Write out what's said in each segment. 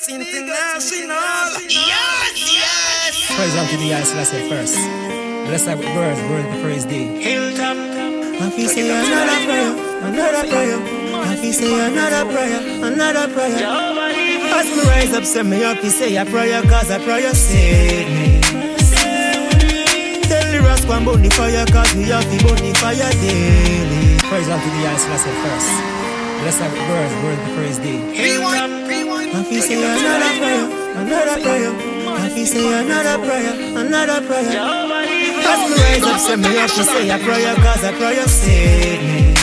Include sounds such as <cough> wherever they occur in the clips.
Migos International. Yes, yes. Praise unto the I Selassie first. Bless up with birds, birds the praise day. Hilltop. If you say another prayer, another prayer. If you say another prayer, another prayer. Jehovah As me rise up, send me up, you say a prayer, cause a prayer save me. Tell the rascal and burn the fire, cause we have to burn the fire daily. Praise unto the I Selassie first. Let's with birds, birds the praise day. Hilltop. You say another prayer, another prayer. If you say another prayer, another prayer. As me rise up, send me up, you say a prayer, cause a prayer save me.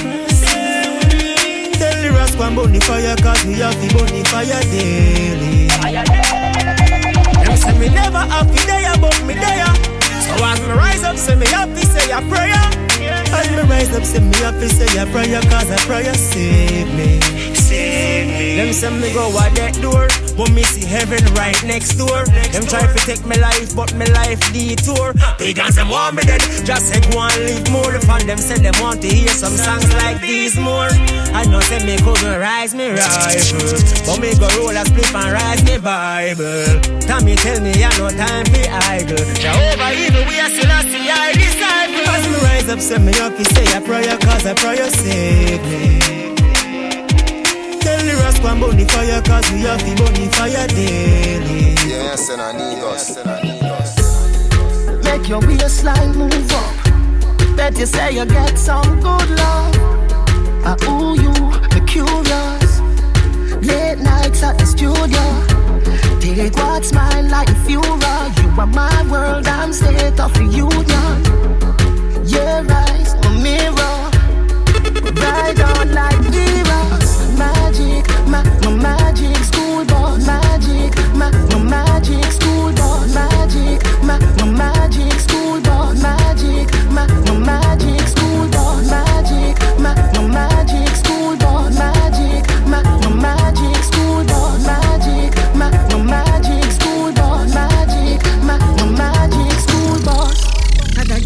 Tell the rascal and burn the fire, cause we have to burn the fire daily. Them say me never happy there, but me there. So as me rise up, say me happy, say a prayer. As me rise up, say me happy, say a prayer, cause a prayer save me. Save. Them say me go out that door, but me see heaven right next door. Them try to take me life, but me life detour. Pagans them want me dead, just say go and live more. Fan them say them want to hear some songs like these more. I know say me couldn't rise me rifle, but me go roll a split and rise me Bible. Tommy tell me I no time for idle. Jehovah even we are still a see I disciple. As me rise up, say me up, you say a prayer, cause a prayer save me. Tell the rascal and burn the fire Cause we have to burn the fire daily Yes, and I need us. Make your waistline move up. Bet you say you get some good love. I owe you, me curious. Late nights at the studio. Take what's mine like Fura. You are my world, I'm state of reunion. Your eyes, my mirror. Ride on like Vera magic, ma, no magic school. Magic, ma, no magic school. Magic, ma, no magic school. Magic, ma, no magic school. Magic, ma, no magic school. Magic, ma, no magic school. Magic, ma, no magic school. Magic, ma, no magic school boss. Another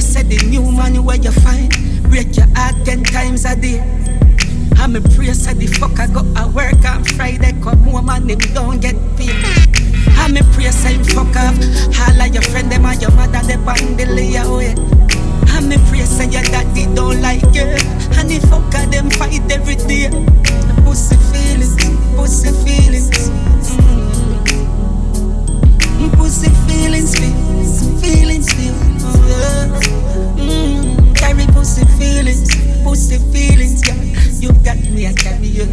said the new man where you find break your heart ten times a day. And me pray said the fucker go a work on Friday. Come home and him don't get paid. I'm me pray say fuck off. Of your friend them and your mother they on the I'm me pray say your daddy don't like you. And the fucker them fight every day. Pussy feelings, pussy feelings. Mm, Pussy feelings, feel, feelings, feel. Yeah. Mm, carry pussy feelings, pussy feelings, yeah. You got me, I carry you.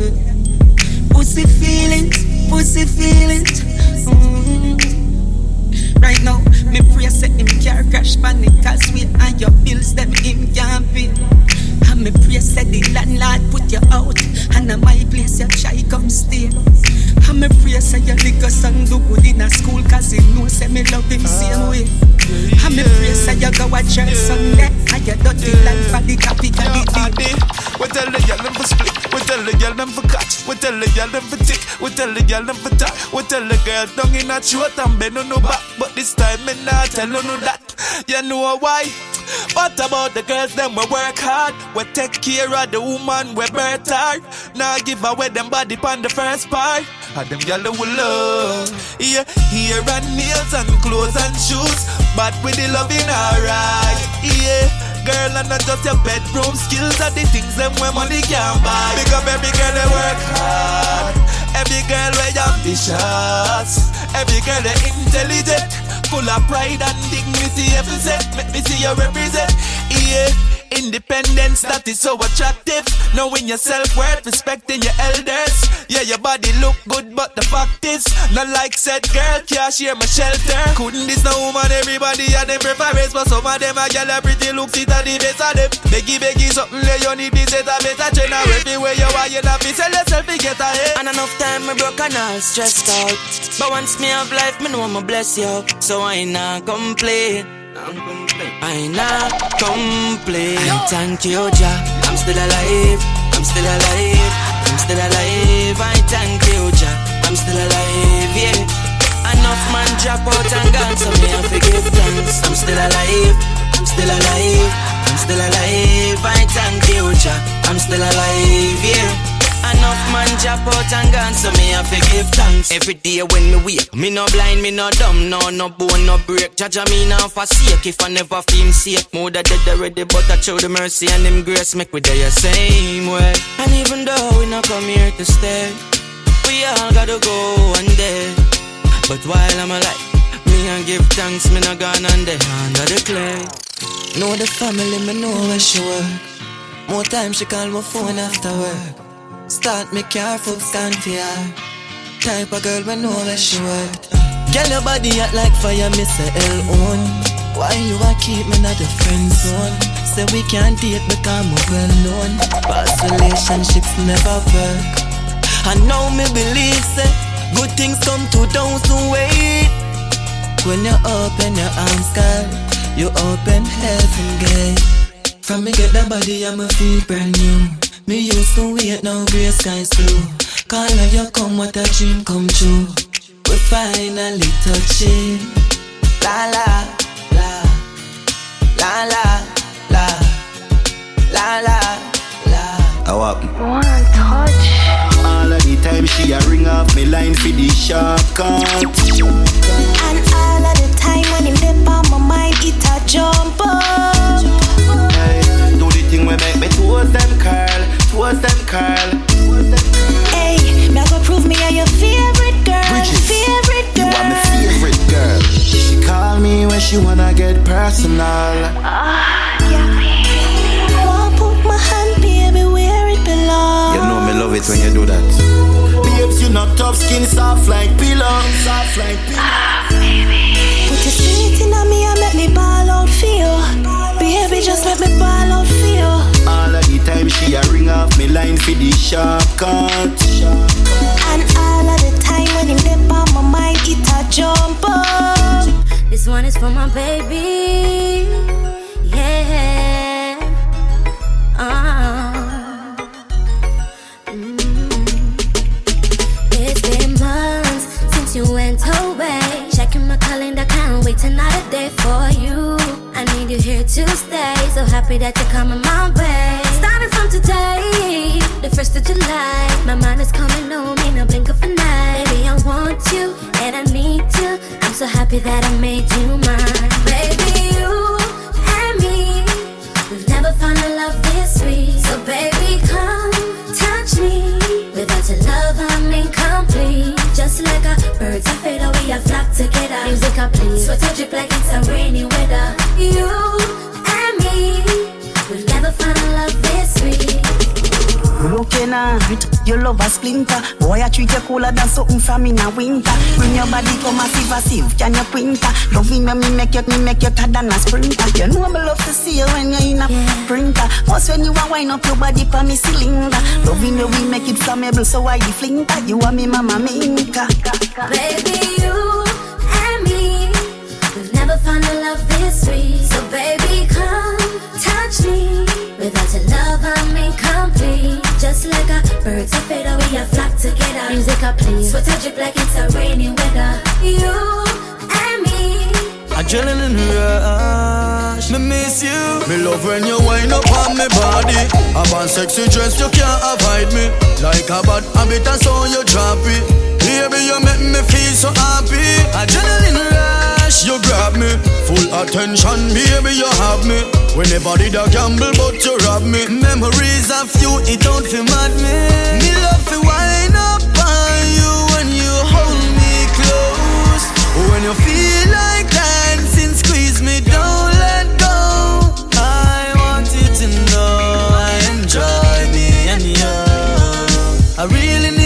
Pussy feelings, pussy feelings. Mm. Right now, me pray say him car crash panic cause we and your bills them him can't pay. And me pray say the landlord put you out and at my place you try come stay. And me pray say your liquor son do good in a school cause he know say me love him same way. And me pray say you go a church Sunday and you dirty life for the capital Yo, the I deep. did. We tell the girl them for split. We tell the girl them for catch. We tell the girl them for tick. We tell the girl them for tap. We tell the girl down in a throat and bend on no back. But this time me not tell you no that. You know why? What about the girls them we work hard? We take care of the woman we birth hard. Now give away them body pon the first part. And them gyal we love. Yeah, hair and nails and clothes and shoes. But with the loving alright. Yeah. Girl, and not just your bedroom skills are the things them where money can buy. Big up every girl that work hard. Every girl with ambitious. Every girl that intelligent. Full of pride and dignity. Every set, make me see you represent. Yeah. Independence that is so attractive. Knowing your self worth, respecting your elders. Yeah, your body look good, but the fact is, not like said girl can't share my shelter. Couldn't this no woman, everybody had them preference, but some of them a gyal a pretty looks it a the best of them. Beggy beggy something lay you need this set a better trainer. Everywhere you are, you not be sell yourself to get ahead. And enough time me broke and all stressed out. But once me have life, me know I'ma bless you. So I not complain. I not complain. Thank you, Jah. I'm still alive. I'm still alive. I'm still alive. I thank you, Jah. I'm still alive. Yeah. Enough man drop out and gone, so me have to give thanks. I'm still alive. I'm still alive. I'm still alive. I thank you, Jah. I'm still alive. Out and gone, so me have to give thanks. Every day when me wake, me no blind, me no dumb, no no bone, no break. Judge me now forsake if I never feel safe. More than dead already, but I show the mercy and them grace make we the same way. And even though we not come here to stay, we all gotta go one day. But while I'm alive, me and give thanks, me no gone under the clay. Know the family, me know where she work. More time she call my phone after work. Start me careful, stand her. Type of girl, we know where she work. Girl, your body hot like fire, me say L on. Why you a keep me not the friend zone? Say we can't date because I'm well known. Past relationships never work. I know me believe say good things come to those who wait. When you open your arms, girl, you open heaven gate. From me get that body, I'ma feel brand new. Me used to wait, now gray skies blue. Call of you come, what a dream come true. We finally touching. La la la, la la la, la la la. How happen? One touch. All of the time she a ring off me line for the sharp cut. And all of the time when him dip on my mind, it a jump up. Hey, do the thing where make me toes them curl toes them curl. Hey, me I go prove me are your favorite girl, Bridget, favorite You girl. are my favorite girl. She call me when she wanna get personal. Ah, wanna put my hand, baby, where it belongs. You know me love it when you do that. Babes, you not tough skin, soft like pillow, soft like pillow. Ah, put your spirit in on me and make me ball out for you. Baby, just make me ball out for you. All of the time she a ring off me line for the sharp cut. And all of the time when him dip on my mind, it a jump up. This one is for my baby. Yeah. Calendar, can't wait another day for you. I need you here to stay. So happy that you're coming my way. Starting from today, the first of July. My mind is coming home in a blink of an eye. Baby, I want you and I need you. I'm so happy that I a rainy weather. You and me, we've never found a love this sweet. Looking at your love a splinter. Boy, I treat you cooler than something from in a winter. Bring your body come massive, massive. Can you printer? Love me, me make you, me make you tired than a sprinter. You know me love to see you when you're in a printer. Most when you a wind up your body for me cylinder. Loving the way make it flammable, so I you flinter. You are me mama minka. Baby, you love this sweet. So baby, come touch me. Without your love, I'm incomplete. Just like a birds of fade away, I flock together. Music I play, so touch it like it's a rainy weather. You and me. Adrenaline rush, me miss you. Me love when you wind up on me body. I'm on sexy dress, you can't avoid me. Like a bad habit, and so you drop it. Baby, you make me feel so happy. Adrenaline rush, You grab me, full attention, baby, you have me. Whenever did I gamble, but you rob me. memories of you, it don't feel mad me. Me love to wind up on you when you hold me close. When you feel like dancing, squeeze me, don't let go. I want you to know I enjoy me and you. I really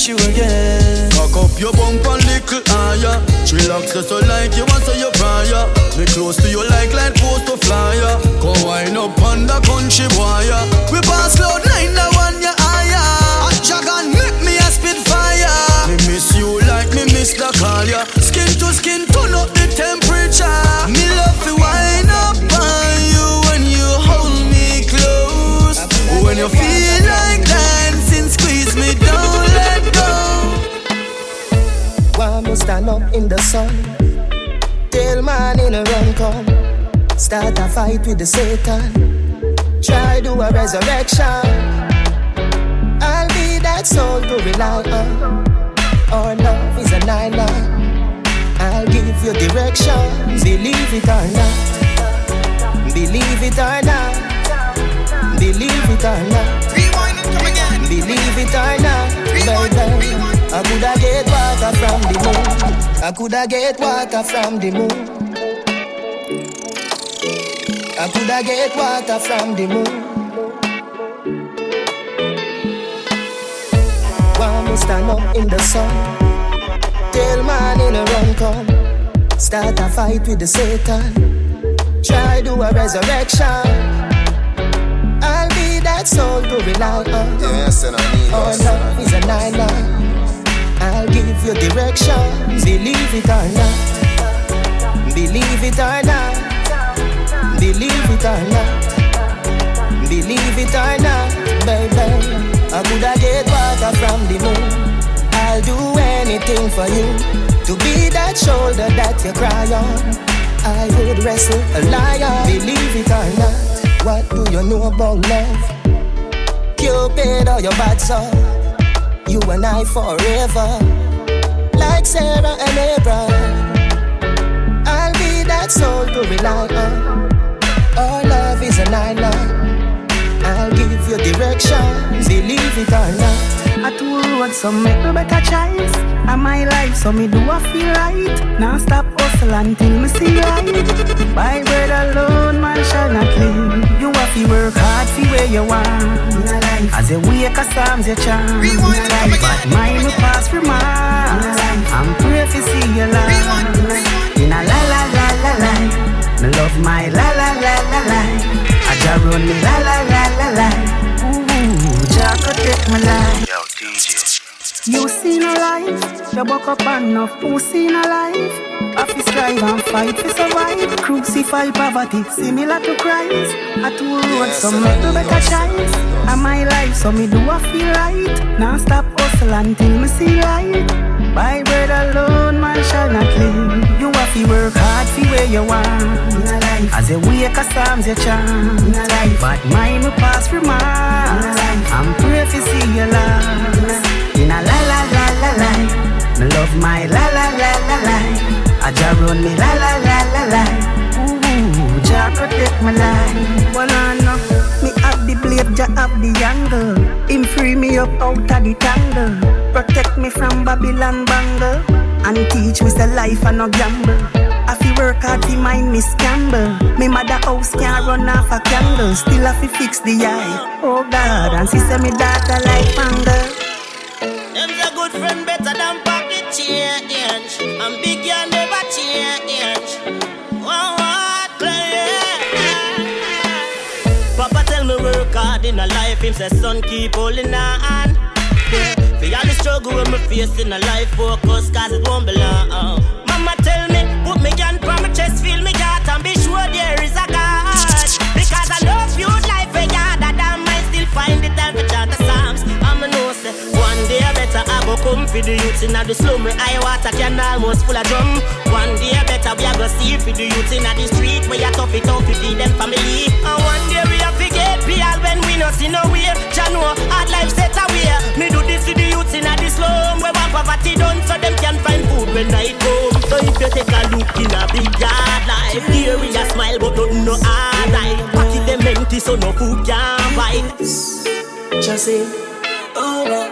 touch you again. Cock up your bump a little higher. Relax so like you want so you prior. Me close to you like light post to flyer. Come wind up on the country wire. We pass cloud nine, the one you higher. A dragon make me a spit fire. Me miss you like me miss the call ya. Skin to skin, turn up the temperature. Stand up in the sun. Tell man in a run come. Start a fight with the Satan. Try do a resurrection. I'll be that soul to rely on. Our love is an island. I'll give you direction. Believe it or not. Believe it or not. Believe it or not. Believe it or not, baby. I coulda get water from the moon. I coulda get water from the moon. I coulda get water from the moon. One me stand up in the sun. Tell man in a run come. Start a fight with the Satan. Try do a resurrection. I'll be that soul to rely on. Yes, and I need us. love is an island. I'll give you direction. Believe it or not. Believe it or not. Believe it or not. Believe it or not, baby. I coulda get water from the moon. I'll do anything for you to be that shoulder that you cry on. I would wrestle a lion. Believe it or not, what do you know about love? Cupid or your bad soul? You and I forever, like Sarah and Abraham. I'll be that soul to rely on. Our love is an island. I'll give you direction. Believe it or not. I two roads, so make me better choice. And my life, so me do I feel right. Now stop hustle until me see light. By bread alone, man shall not live. You have to work hard for where you want in a life. As you wake a psalms, you chant in a life. But mine will pass for mine. I'm pray to see your life. In a la la la la la. Me love my la la la la la. I just run me la la la la la. Ooh, Jah protect my life. Yo, DJ. You seen a life, you buck up enough. Who seen a life? Office strive and fight to survive. Crucify poverty, similar to Christ. I two roads, so make me better choice. And my life, so me do I feel right. Now stop hustle until me see light. By bread alone, man shall not live. You have to work hard for where you want in a life. As you wake a psalms, you chant in a life. Up out of the tangle. Protect me from Babylon bangle. And teach me the life and no gamble. I fi work hard fi mind me scamble Me mother house can't run off a candle Still I fi fix the eye. Oh God And she me daughter like fangle Them's a good friend better than pocket change. And big you never in a life. Him say son keep holding on. Yeah. For all the struggle when me face in a life, focus cause it won't be long. Mama tell me put me hand on my chest, feel me heart and be sure there is a God. Because I love you life, a God that I might still find the time to chant the Psalms. I'm a know say one day better I go come for the youths in the slum. Me eye water can almost full of drum. One day better we a go see for the youths in the street where you tough it out feed them family. And one day we have no see no way. Jah know hard life set away. Me do this to the youths in the slum where one poverty done so them can find food when night come. So if you take a look in a big yard life, here we a smile but nothing no hard life. Pocket them empty so no food can buy. Just say, oh na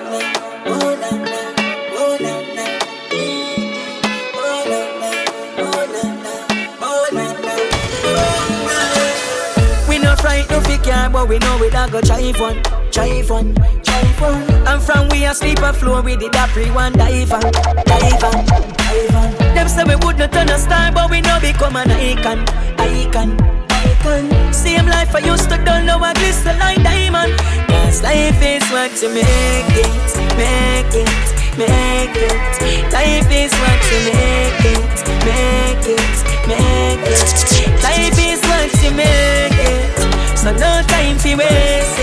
no but we know we da go try fun, try fun, try fun. And from we a sleep a floor, we did a pre one dive on, dive on, dive on. Them say we would not turn a star, but we know become an icon, icon, icon. Same life I used to do, now I glisten like diamond. Cause life is what you make it, make it, make it. Life is what you make it, make it, make it. Life is what you make it. So no time for waste.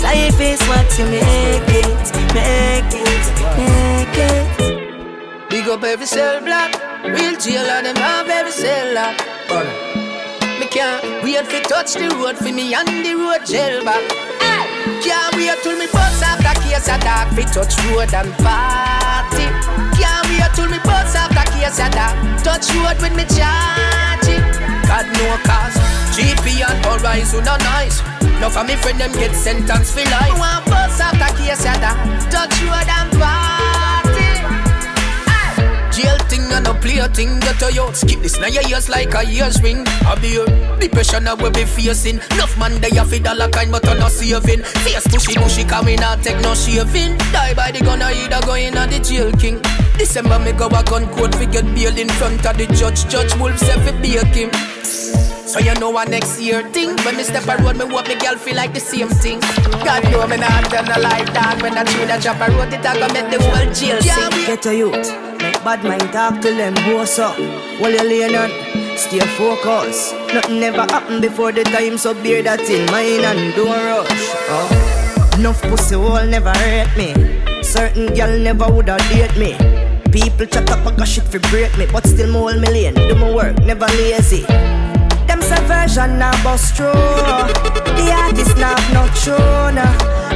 Life is what you make it, make it, make it. Big up every cell block. Real jail and them have every cell lock. But me Can't wait fi touch the road for me on the road jail back. Can't wait till me bust after case dog fi touch road and party. Can't wait till me bust after case dog touch road with me charging. God no cause GP and Horizon are nice. No for me friend them get sentenced for life. One bust after case a dog touch road and party. Jail thing and no play thing that to yo Skip this now your ears like a ears ring. I be a depression I will be facing. Enough man they a feed dollar kind but I no saving. Face pushy pushy coming out take no shaving. Die by the gun I either go in the jail king. December me go a gun court fi get bail in front of the judge. Judge Wolf say fi bake him so you know what next year thing When me step a road, me hope me girl feel like the same thing God know me not tell no lie dog When I tune a drop a road, it a go make the whole jail sing Get a youth, make bad mind talk to them, what's up? While you laying on, stay focused. Nothing never happen before the time, so bear that in mind and don't rush. Oh. Enough pussy hole never hurt me. Certain girl never woulda date me. People chat up a shit for break me, but still more million. Do my work, never lazy. Them say version bust through. The artist have no.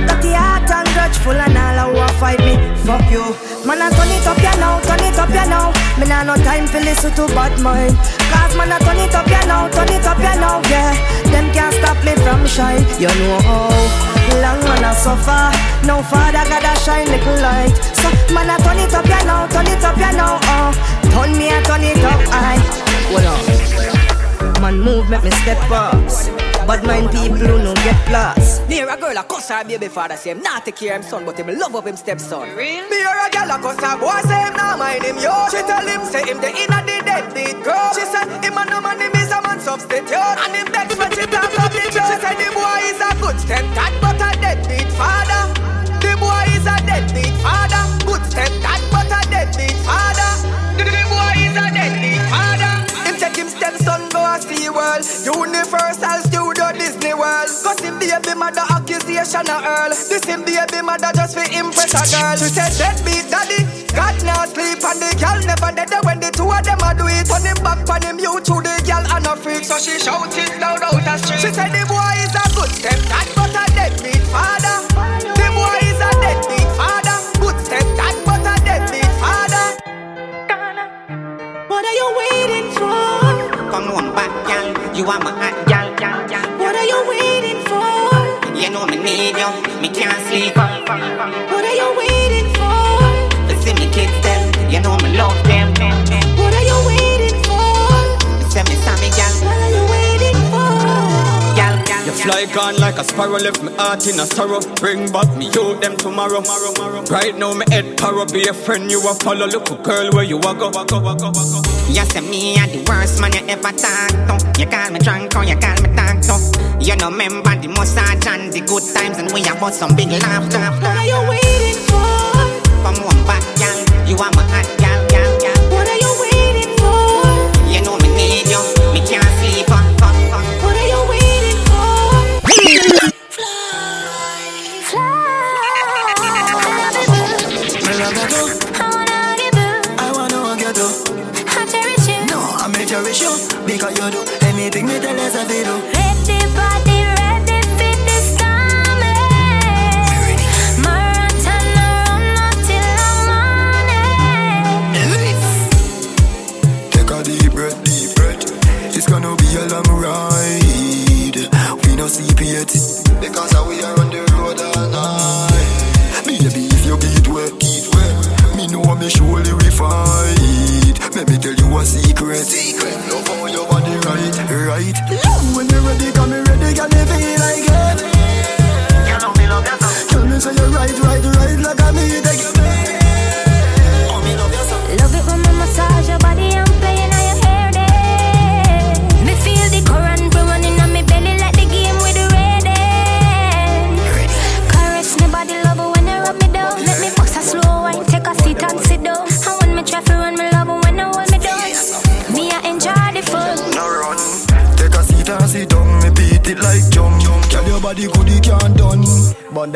Got the heart and grudgeful and all who a fight me. Fuck you. Man, I turn it up, ya now, turn it up, ya now. Me nah no time for listen to bad mind. Cause man, I turn it up, ya now, turn it up, ya now, yeah. Them can't stop me from shine. You know how long man I suffer. No father gotta shine little light. So man, I turn it up, ya now, turn it up, ya now, oh. Turn me, I turn it up, I. Hold on. Man move, make me step ups. Bad mind people who no get lost. Near a girl a cuss her baby father say him not take care of him son, but him love up him stepson. Real? Me or a girl a cuss her boy say him not mind him yo. She tell him say him the inna the deadbeat girl. She said him a no man him is a man substitute, and him vex when she talk up the truth. She said the boy is a good stepdad but a deadbeat father. The boy is a deadbeat father, good stepdad but a deadbeat father. The, the boy is a deadbeat father. Take him go a sea world, Universal Studio Disney World. Cause him baby mother accusation a earl. This him baby mother just for impress a girl. She said deadbeat daddy, God now sleep and the girl never dead when the two of them a do it. Turn him back on him you to the girl and a freak. So she shouted loud out the street. She said the boy is a good stepdad but a deadbeat father. Girl. You are my hot girl, girl, girl. What are you waiting for? You know me need you. Me can't sleep. What are you waiting for? You see me kids them. You know me love them. What are you waiting for? You say me Sammy, girl. What are you waiting for? Girl, girl. You fly gone like a sparrow, left me heart in a sorrow. Bring back me youth them tomorrow. Right now me head parrow, be a friend you a follow. Look a girl where you a go. You say me a the worst man you ever talk to. You call me drunk or you call me talk to. You know remember the massage and the good times and we have some big laughter. What are you waiting for? Come on back, girl. You are my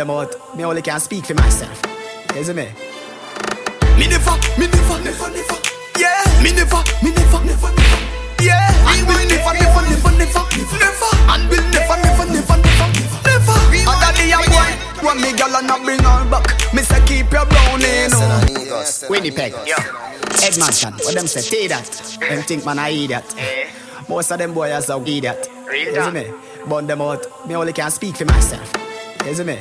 them out. Me only can speak for myself. You see me? Me never, me never, never, never. Yeah, me never, me never, never, never. Yeah, Yeah, and will never, never, never, never, never, and will never, never, never, never, never. Other day a boy, when me gyal and I bring her back, me say keep your brownie, oh. no. Winnipeg, Edmonton, what them say? Take that. Them think man I idiot. Eh. Most of them boys are idiot. You see me? Burn them out. Me only can speak for myself. You see me?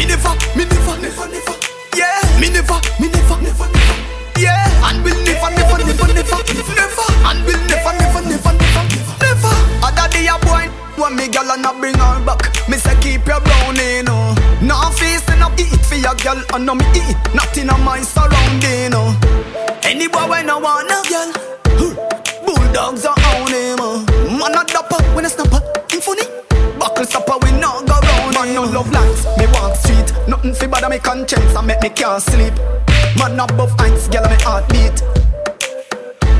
Me never, me never, never, never. Yeah, me never, me never, never, never. Yeah, and will never, never, never, never, never, and will never, never, never, never, never. Other day a boy, when me gyal and I bring her back, me say keep your brownie, no. Now facing up eat for your girl, and no me eat nothing on my surrounding, no. Any boy when I want a girl, bulldogs are on him, uh. man a dapper when I snap her, him funny. Buckle stopper, we not go round. Man no love lines, me walk street. Nothing fi bother me conscience and make me can't sleep. Man above heights, girl me heartbeat.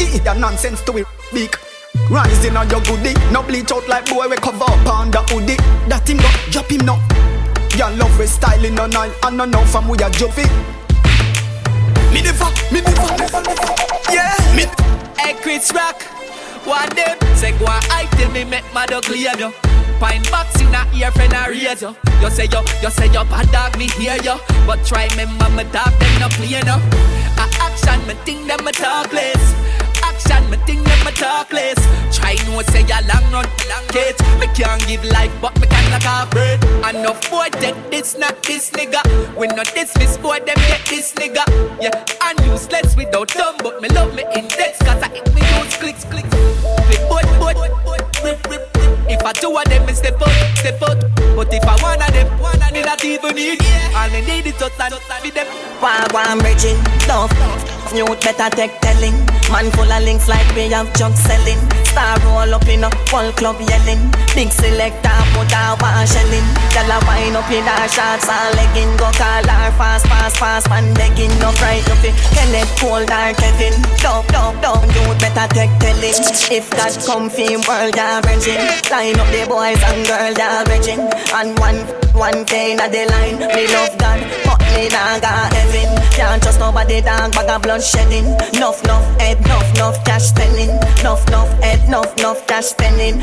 Eat that nonsense to it, big. Rising on your goodie, no bleach out like boy we cover up on the hoodie. That him go, drop him now. Girl love we styling on oil, and no know from we a juvie. Me never, me never. Yeah, me. Hey Chris Rock, one day say go I till me make my dog clear you. Pine box in a ear friend a raise you. You say you, you say you bad dog me hear you, but try me mama dog them no play no. A action me think them a talk less. Action me think them a talk less. Try no say ya long run long cage. Me can't give life but me can knock off bread. Enough boy take this not this nigga. We not dismiss boy them get this nigga. Yeah, and useless without thumb but me love me index cause I hit me use clicks clicks. Click boy boy rip rip. If I two of them, me step up, step up. But if I one of them, one of them not even need. All they need is just and be them. Wagwan bridging, tough. Youth better take telling. Man full of links like we have junk selling. Star roll up in a whole club yelling. Big selector put a one shelling. Gyal a wind up in her shorts and legging. Go call her fast, fast, fast. Man begging no fright no fi. Kenneth Cold or Kevin. Dub, dub, dub. Youth better take telling. If God come fi world ya bridging. Line up the boys and girls ya bridging. And one, one day na the line. Me love God, but me nah got heaven. Can't trust nobody, dog. Bag of blood shedding. Nuff, nuff, head, nuff, nuff, cash spending. Nuff, nuff, head, nuff, nuff, cash spending.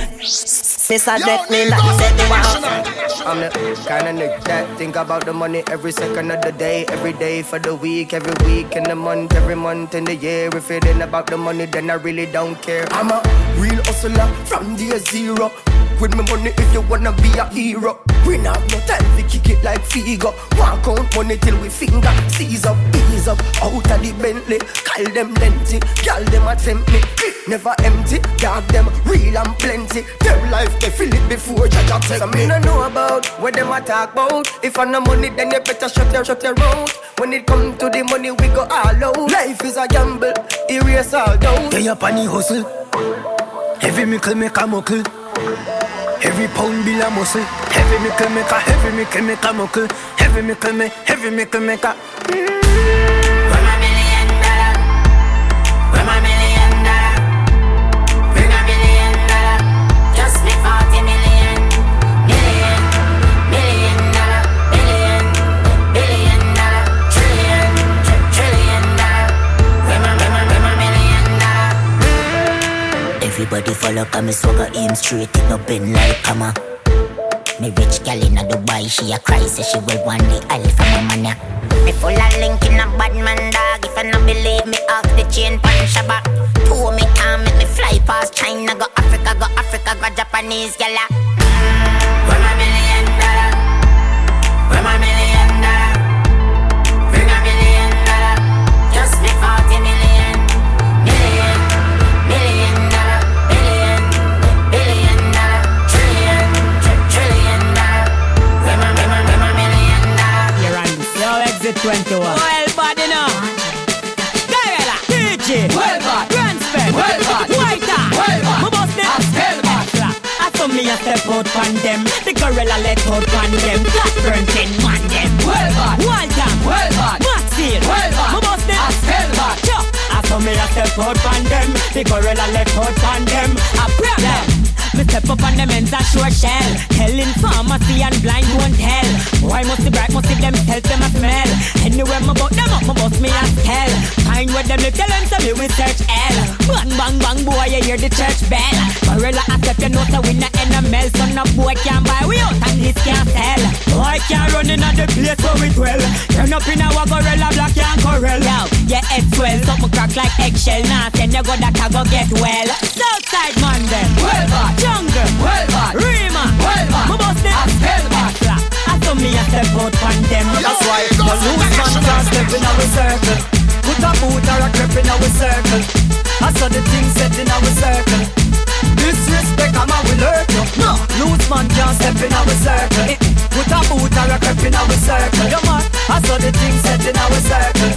Miss a death me like said the wow. I'm the kind of nigga that think about the money every second of the day, every day for the week, every week in the month, every month in the year. If it ain't about the money, then I really don't care. I'm a real hustler from day zero. With me money if you wanna be a hero. We not have no time to kick it like Figo. One count money till we finger seize up, ease up. Out of the Bentley, call them lengthy. Girl them attempt me, never empty. Dog them real and plenty. Their life they feel it before Jaja take Some me. no know about what them a talk about. If I no money, then you better shut your shut your mouth. When it come to the money, we go all out. Life is a gamble, erase all doubt. They up on the hustle. Every mickle make a muckle. Every pound bill a muscle. Every mickle make a, every mickle make a muckle. Every mickle make, every mickle make a. Just Everybody follow come swagger aim straight it no bend like hammer. Me rich gal inna Dubai, she a cry say she will want the alpha mama. Me full of link in a bad man dog. If I no believe me, off the chain pan shabba. Two me can make me fly past China, go Africa, go Africa, go Japanese gala. Ah. Where Exit 21. Well, body now. Gorilla. DJ. Well bad. Grand spell. Well bad. Whiter. Well bad. Me bust them. Hell bad. I saw me a step out pan them. The gorilla let out pan them. Black burn ten man them. Well bad. Walter. Well bad. Maxine. Well bad. Me bust them. Hell bad. I saw me a step out pan them. The gorilla let out pan them. I pray them. Me step up on them ends a sure shell. Telling pharmacy and blind won't tell. Why must the bright, must see them tell them a smell. Anywhere my bout them up, my bust me a tell. Find where them tell them so me we search L. Bang bang bang boy, you hear the church bell. Gorilla a step, you know so we not NML. So no boy can buy we out and this can't sell. Boy can't run in the place where we dwell. Turn up in our gorilla black. Yo, your head swell, something crack like eggshell. Nah, then you go that I go get well. Southside man them, well bad. Jungle, well bad. Rima, well bad. My boss them, well bad. I saw me a step out on them. That's why the loose man can't step in our circle. Put a boot or a creep in our circle. I saw the thing set in our circle. Disrespect, I'm a will hurt you. No, loose man can't step in our circle. Put a boot or a creep in our circle. Come on, I saw the thing set in our circle.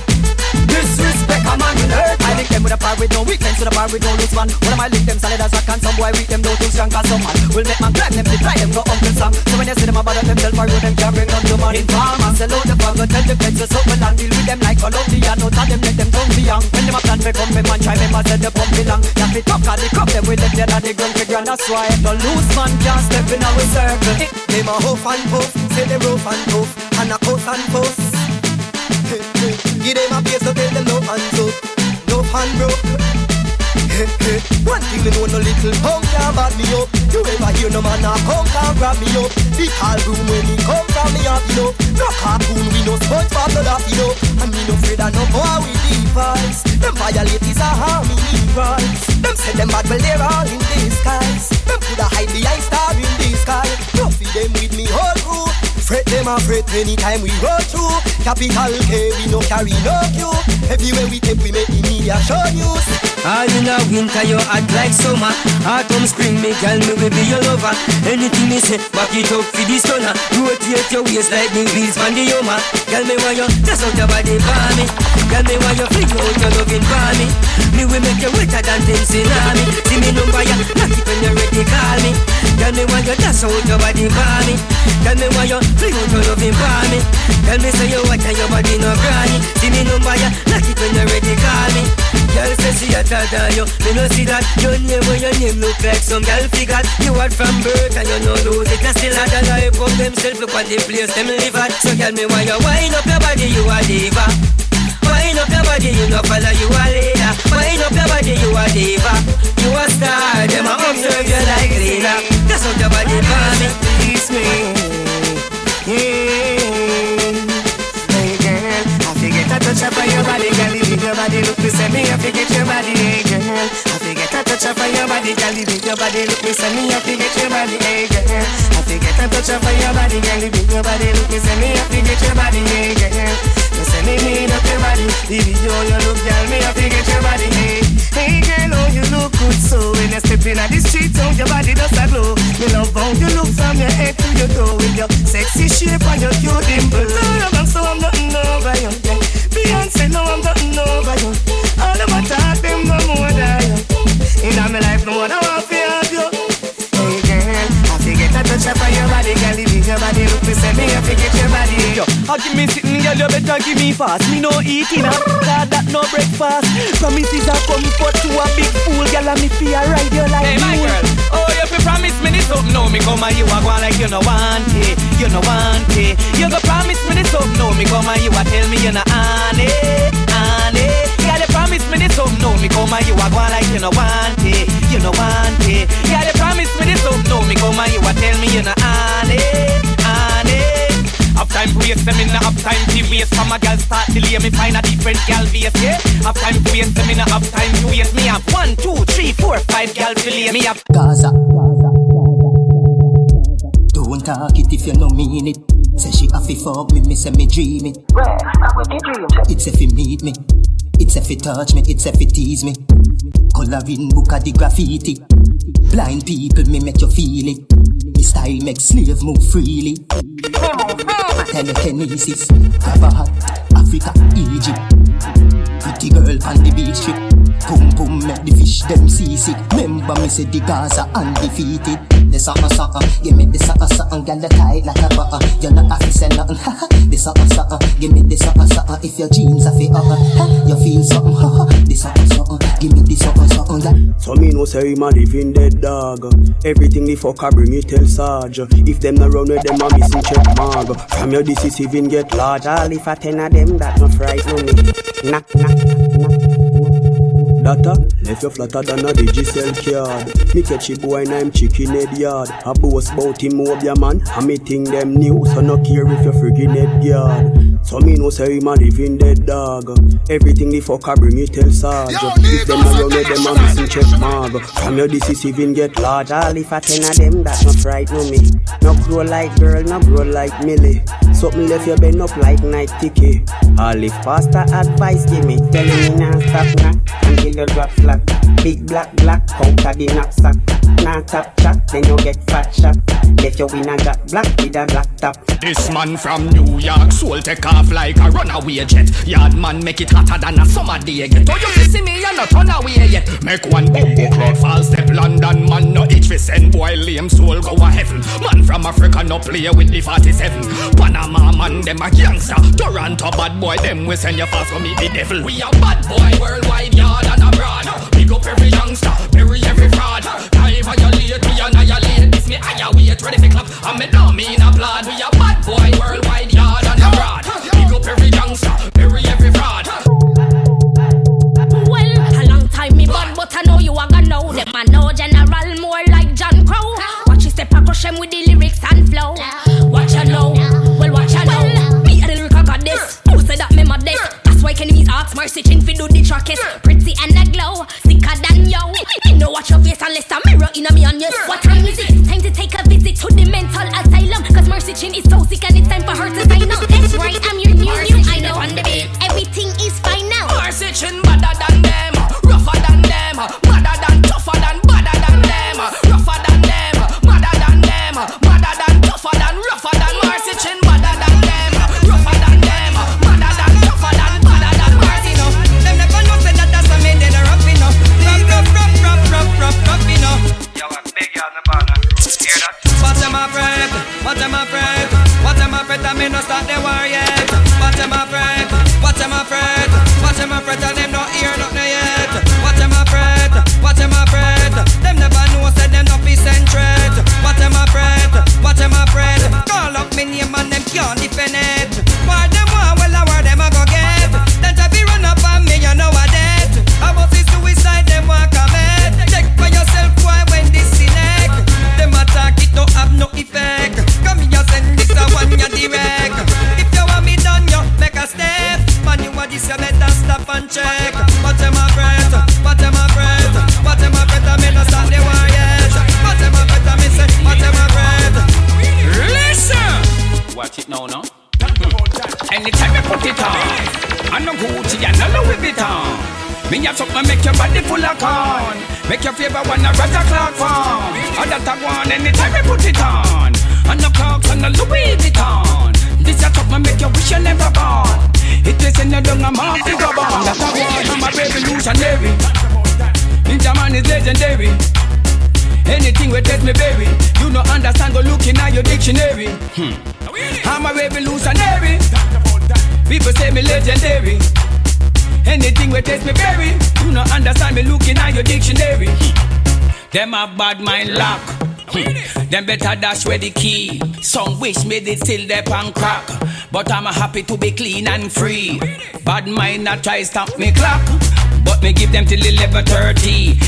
Disrespect, a man will hurt. I link them with a bar with no weekends, with a bar with no loose man. One of my link them solid as rock and some boy weak them no too strong cause some man will make man climb them, they try them go Uncle Sam. So when you see them about themselves, for road them can't bring none to man. Informers, sell out the go tell the feds to something and deal with them like Colombia. No tell them let them tongue be young. When them a plan to come, me man try them as the pump be long. You have to talk, cause the cup them with them dead at the ground for grand. That's why no loose man can't step in our circle. Them a huff and puff, say them rough and tough, and a cuss and fuss. Give them a place to tell them no hands up, no hand broke. <laughs> One thing me know no little punk can bad me up. You ever hear no man a come can grab me up? The tall room when me come from me up. No cartoon we no sponge for blood happy up. And me no afraid of no boy with eyes. Them violate is a harm in rights. Them say them bad well they're all in disguise. Them coulda hide behind star in the sky. No feed them with me whole crew. Fret them a fret anytime we roll through Capital K, we no carry no queue. Everywhere we take, we make the media show news. All in a winter, you act like summer. Autumn, spring, me girl, me will be your lover. Anything me say, back it up for the stunner. Rotate your waist like the wheels on the Hummer. Girl, me want you, just out your body for me. Girl, me want you, fling out your loving for me. Me will make you wetter than ten tsunami. See me number, ya, knock it when you're ready, call me Girl, me want you, just out your body for me. Girl, me want you Fling out your loving for me. Tell me say you what and your body no granny See me number ya, knock it when you're ready, call me. Girl say she tad on you, me no see that. Your name when your name look like some girl figure. You had from birth and you no lose it. And still had a life of themself up on the place them live at. So girl me want you wind up your body, you a diva Wind up your body, you no follow, you a leader Wind up your body, you a diva You a star, them a observe you like leader That's how your body for me Please me yeah. Hey girl, I forget to touch up on your body, girl. Leave your body look me, send me. I forget your body, hey girl. I forget to touch up on your body, girl. Leave your body look me, send me. I forget your body, hey girl. I forget to touch up on your body, girl. Leave your body look me, send me. I forget your body, hey girl. You send me need up your body. The video you look, girl, me I forget your body, hey. Hey girl, oh you look good so when you step in the street, oh your body does a glow. Me love how you look from your head to your toe with your sexy shape and your cute dimple. All of them, so I'm nothing over you. Yeah. Beyonce, no, I'm nothing over you. All of my talk, them no more than you. In my life, no one I want to have you. Hey girl, I forget to touch up on your body, girl. Leave your body look me, say me, I forget your body. Yo, I give me sitting, girl, you better give me fast. Me no eating, ah, God, that no breakfast. Promises are comfort to a big fool, girl, and me fear ride you like Hey, my mule. girl, oh, you fi promise me this up, no, me come and you a go like you no want it, you no want it. You go promise me this up, no, me come and you a tell me you no on it, on it. Girl, promise me this up, no, me come and you a go on like you no want it, you no want it. Girl, you promise me this up, no, me come and you a tell me you no on it, on it. Have time to waste them in the have time to waste From a girl start delay me find a different gal base yeah Have time to waste them in the have time to waste Me have one, two, three, four, five gal to lay Me have Gaza. Don't talk it if you no mean it. Say she have to fuck me, me say me dream it. It's if you meet me. It's if you touch me, it's if you tease me. Coloring book of the graffiti. Blind people, me make you feel it. Me style make slave move freely. Telekinesis, Harvard, Africa, Egypt. Pretty girl on the beach trip. Boom boom make the fish them seasick. Remember me say the Gaza undefeated. The something something, give me the something something, girl the tight like a button. You're not have to say nothing, <laughs> ha. The something something, give me the something something. If your jeans are fit, uh you feel something, ha. The something something, give me the something. Like. So me no say him a living dead dog. Everything the fucker bring me tell Sarge. If them not run with them a missing check mag. From your this even get large. All if I ten of them that no frighten me. Knock knock knock. Data, left you flatter than a digicel card. Me catch a boy named Chicken Head Yard. A boast bout him over man. And me think them new, so no care if you friggin' head guard. So me no say him a living dead dog. Everything the fucker bring it tell Sarge. If them a run with them a missing check mag. From your disease even get large. All if I ten of them that no frighten me. No grow like girl, no grow like Millie. Something left you bend up like night ticky. All if pastor advice give me, telling me now stop now until you drop flat. Big black black out of the knapsack. Now tap chat, then you get fat shot. Let your winner got black with a black top. This man from New York, soul take off like a runaway jet. Yard man make it hotter than a summer day. Get oh you see me, you not turn away yet. Make one bumbo clock fall step London man no itch fi send boy lame soul go a heaven. Man from Africa no play with the 47. Panama man them a gangster. Toronto bad boy them we send you fast for me the devil. We a bad boy worldwide yard and abroad. Big up every youngster, bury every fraud. Die violate, we annihilate. This me higher weight, ready for clap. And me now mean applaud. We a bad boy worldwide yard and abroad. Every youngster, bury every fraud. Well, a long time me bad, but I know you a gonna know them. I know general more like John Crow. Watch you step across them with the lyrics and flow. Watch you know, well watch you know. Me a the lyrical this. Who said that me modest? That's why enemies ask Marcy Chin fi do the trackest. Pretty and a glow, sicker than yo. You know watch your face unless a mirror in a me and yes. What time is it? Time to take a visit to the mental asylum. Cause Marcy Chin is so sick and it's time for her to sign up. That's right, I'm your Them a bad mind lock. Hmm. Them better dash where the key. Some wish me they still there pan crack. But I'm a happy to be clean and free. Bad mind not try stop me clock. But me give them till 11.30.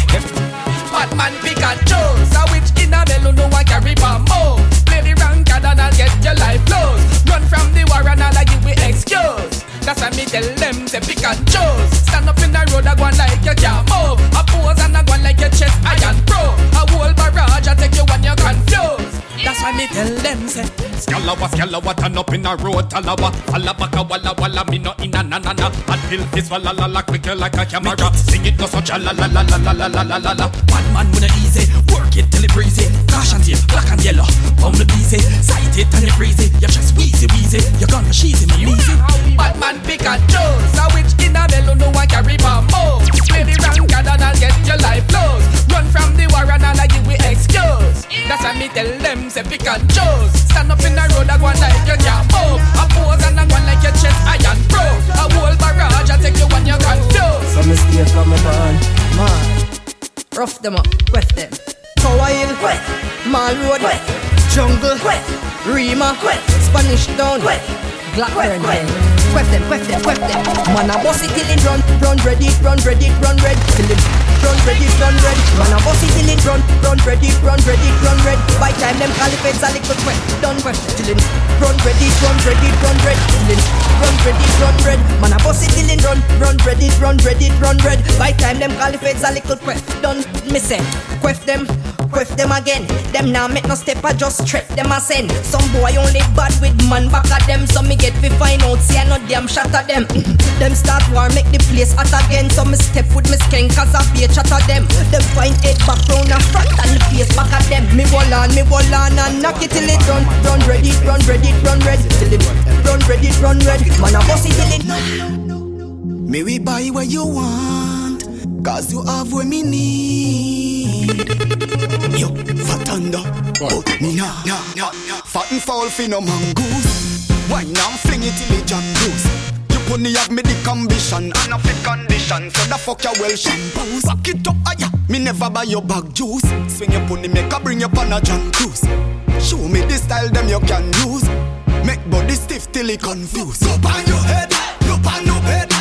Bad man pick and choose A witch in a melon no one carry bomb more Play the card and I'll get your life closed Run from the war and I'll give you excuse That's why me tell them say pick and choose. Stand up in the road a go like you can't move oh, A pose and a go like your chest iron pro. A whole barrage I take you when you're confused That's why me tell them say Scalawa, scalawa, turn up in a road, talawa. Falla baka, walla, walla, me no in a na na na. Until this walla la la, quicker like a camera. Sing it no such a la la la la la la la la la. Bad man when easy, work it till it breezy. Flash and tail, black and yellow, bomb the busy Sight it and it freezy, you just wheezy wheezy. You're gonna cheesy me easy Bad man pick and choose, a witch in a melon no one carry bomb more Play the wrong That's why me tell them say pick and choose. Stand up in the road, I go like you can't move. A pose and I go like your chest iron pro. A whole barrage, I take you when you're confused. So me stay from my man, man. Rough them up, wet them. Tower Hill, wet. Mall Road, wet. Jungle, wet. Rema, wet. Spanish Town, wet. Blackburn, wet. Queft them, queft them, queft them. Man a boss it till it run, run ready, run ready, run red. Till it run ready, run red. Man a boss it till it run, run ready, run ready, run red. By time them caliphate a little quest, done quest. Till it run ready, run ready, run red. Till it run ready, run red. Man a boss it till it run, run ready, run ready, run red. By time them caliphate a little quest, done. Me say, queft them. Quest them again. Them now make no step, I just threat them a send. Some boy only bad with man back at them. So me get fi find out, see I no damn shot at them. <clears throat> them start war, make the place hot again. So me step with me skank cause I be a chat at them. Them find head back round and front and the face back at them. Me wall on, me wall on and knock it till it run. Run ready, run ready, run ready Till it run ready, run ready. Man I boss it till it no Me we buy what you want, cause you have what me need. Yo, fat under, but oh, me nah, nah, nah, nah. Fat and foul fi no mongoose. Why now fling it till it jam loose? You pony have me the ambition and a fit condition, so the fuck your well shampoos. Back it up, ah, aya. Me never buy your bag juice. Swing your pony, make a bring you on a John Cruise. Show me the style them you can use. Make body stiff till it confused. Go on your head, no on no bed.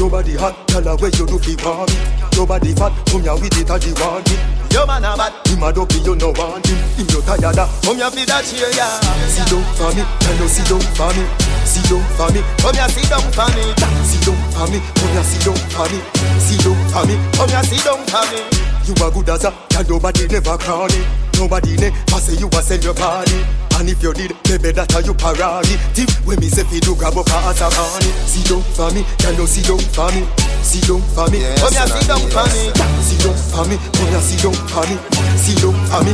Girl, your body hot, tell her where you do fi want me. Your body fat, come here with it as you want it. Your man a bad, Him a dopey, you no want him. Him you tired of. come here for that cheer, yeah. Sit down for me, can you sit down for me? Sit down for me, Come here, sit down for me. sit down for me, come here, sit down for me, sit down for me. Come here, sit down for me. You a good as a, and nobody never crown it. Nobody never say you a sell your body. And if you did, maybe that are you parody. Tip when me say fi do grab up a as a honey. Sit down for me, can you sit down for me? Sit down for me, Yes, Come here, sit down for me. Sit down for me, come here, sit down for me, sit down for me.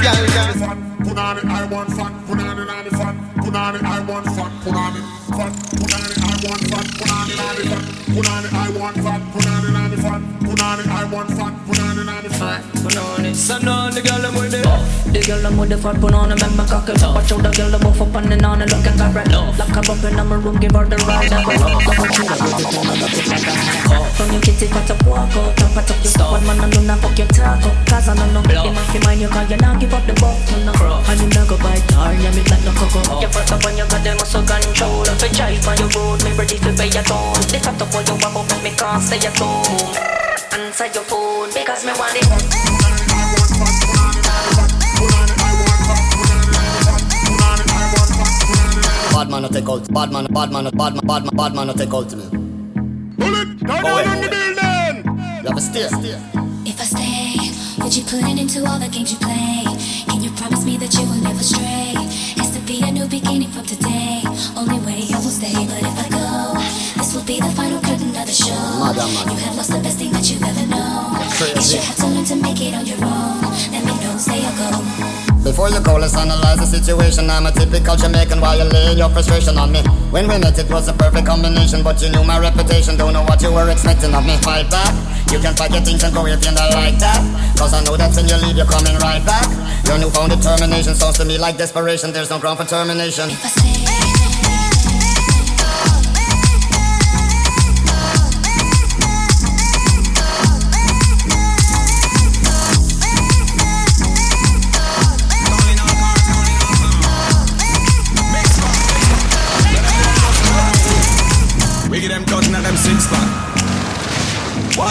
Yeah, yeah. Punani, I want fun. Punani, nani fun. Punani, I want fun. Punani, fun. Punani, I want fun. Punani, nani fun. Punani, I want fun. Punani, nani fun. Punani, I want fun. Punani, nani fun. Punani, so now the girl them with the The girl them with the fat punani, make my cock it up Watch out the girl them off up on the nana, look at her red Lock her up in my room, give her the ride and go Double chin, double chin, double chin like that From your kitty, cut up, walk out Top it up, you bad man, and do not fuck your talk up Cause I don't know, you might fi mind you Cause you not give up the buck, no no And you not go buy tar, yeah, me like no cocoa You first up on your goddamn muscle control If you drive on your road, me ready to pay your toll The cut up on your wabble, make me can't stay at home Answer your phone, because me want it Bad man no take out. Bad man, bad man, bad man, bad man, bad man no take out to me. Turn on in the building. You have to stay. If I you put it into all the games you play? Can you promise me that you will never stray? Has to be a new beginning from today. Only way I will stay, but if I go, this will be the final curtain of the show. You have lost the best thing that you've ever known. Crazy. Guess you have to learn to make it on your own. Let me know, say or go. Before you go, let's analyze the situation. I'm a typical Jamaican violating your frustration on me. When we met, it was a perfect combination, but you knew my reputation. Don't know what you were expecting of me. Fight back. You can pack your things and go if you not like that. Cause I know that when you leave, you're coming right back. Your newfound determination sounds to me like desperation. There's no ground for termination.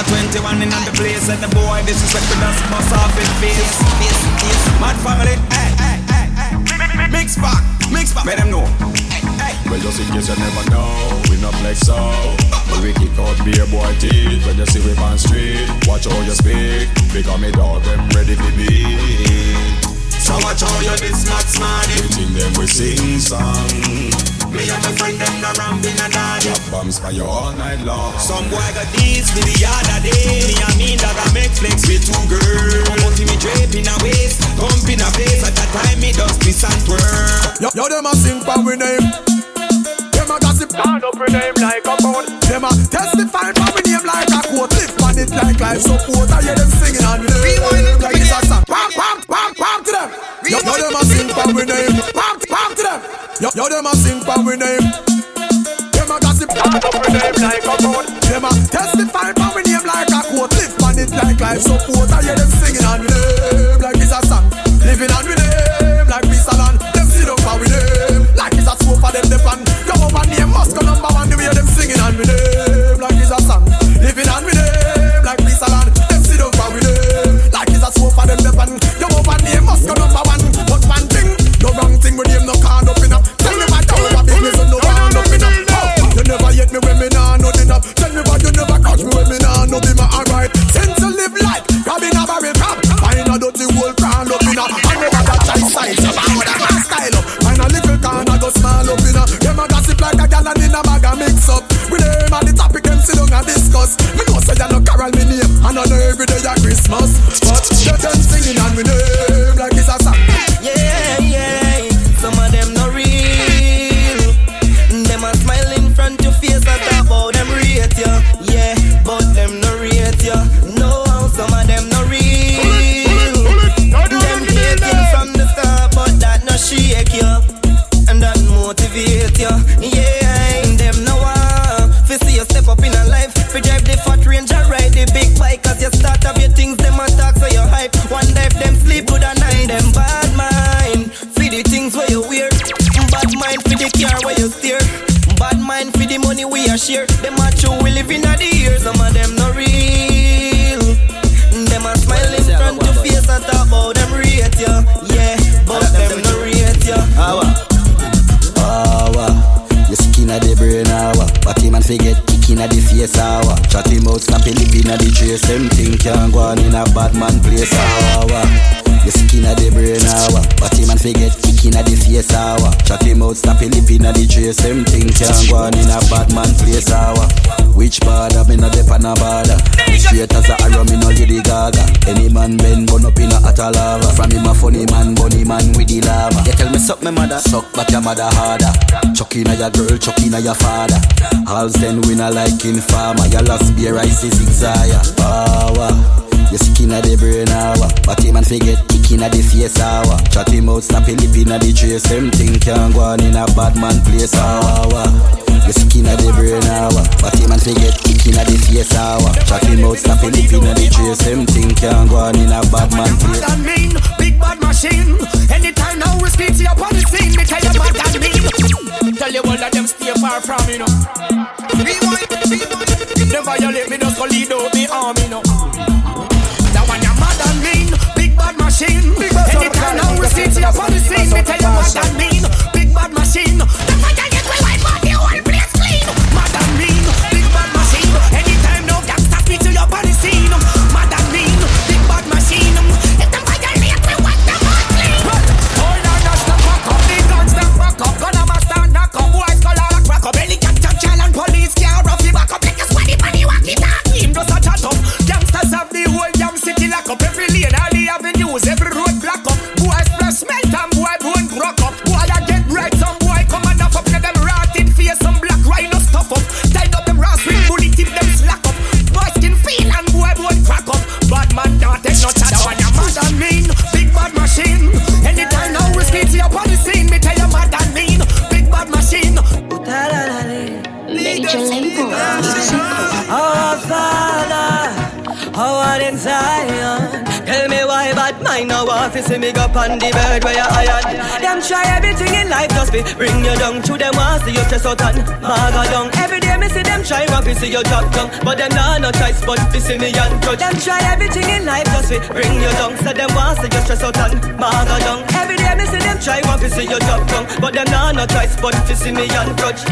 21 in on the place and the boy this is disrespect with us bust off his face. Mad family, hey, hey, hey, hey. Mix back, mix back, let them know. Well, just in case you never know, we not flex so. But we kick out beer boy teeth when you see we on street. Watch how you speak, because me dog them ready for beat. So watch how you this not smart. We think them we sing song. Me and my friend them no ramping a dad. Drop bombs for you all night long. Some boy got this with the other day. Me and me that I make flex with two girls. Come out me drape in a waist, pump in a face. At that time me dust this and twerk. Yo, yo, them a sing for we name. Them a gossip, turn up we name like a phone. Them a testify for we name like a quote. Lift on it like life support. I hear them singing and we name like it's a song. Pam, pam, pam, pam to them. Yo, yo, them a sing for we name. Pam, pam to them. Yo, yo, them a sing for we name. Them a gossip, turn up we name like a phone. Them a testify for we name like a quote. Lift on it like life support. I hear them singing and we mother harder. Chuck inna your girl, chuck inna your father. Halls then winner like in farmer. Your last beer ice is desire. Power. You sick inna the brain hour But him and forget kick inna the face hour Chat him out, snap him lip inna the trace Them thing can go on in a bad man place hour You sick inna the brain hour But him and forget kick inna the face hour Chat him out, snap him lip inna the trace Them thing can go on in a bad man place far from me, no. Rewind, rewind. Them violate me, just go lead out me army, no. That one you're mad and mean, big bad machine. Anytime now we to you upon the scene, me tell you mad and mean, see me go on the bird where you iron. Them try everything in life just be bring you down to them want see you stress out and maga down. Every day me see them try to see you drop down, but them nah no choice but to see me and touch. Them try everything in life just be bring you down, so them want see you stress out and maga down. Every day me see them try to see you drop down, but them nah no choice but to see me and touch.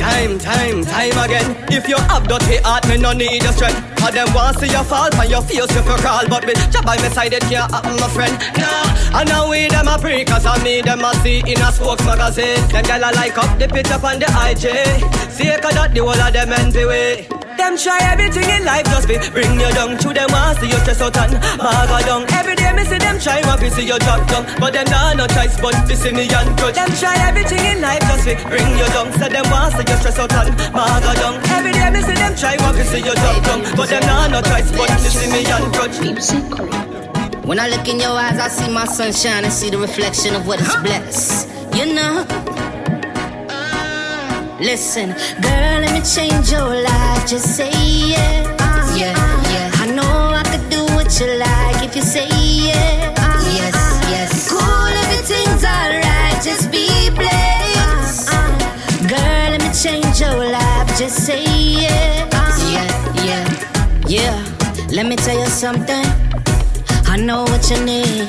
Time, time, time again. If you have dirty heart, me no need your strength. All them want see your fall, and your face you crawl, but me job by my side it can't happen, my friend. Nah, and now we them a pray, cause I me them a see in a spokes magazine. Them gyal like up the picture on the IG. See, cause that the whole of them envy way. Them try everything in life just be bring you down to them want see you stress out and maga down. Every day me see them try want to see you drop down, but them nah no choice but to see me and grudge. Them try everything in life just be bring you down, so them want see you stress out and maga down. Every day me see them try want to see you drop down, but them nah no choice but to see me and grudge. When I look in your eyes, I see my sunshine and see the reflection of what is blessed. You know. Listen, girl, let me change your life. Just say yeah, uh-huh. yeah, yeah. I know I could do what you like if you say yeah, uh-huh. yes, yes. Uh-huh. Cool, everything's alright. Just be blessed. Girl, let me change your life. Just say yeah, yeah, yeah, yeah. Let me tell you something. I know what you need.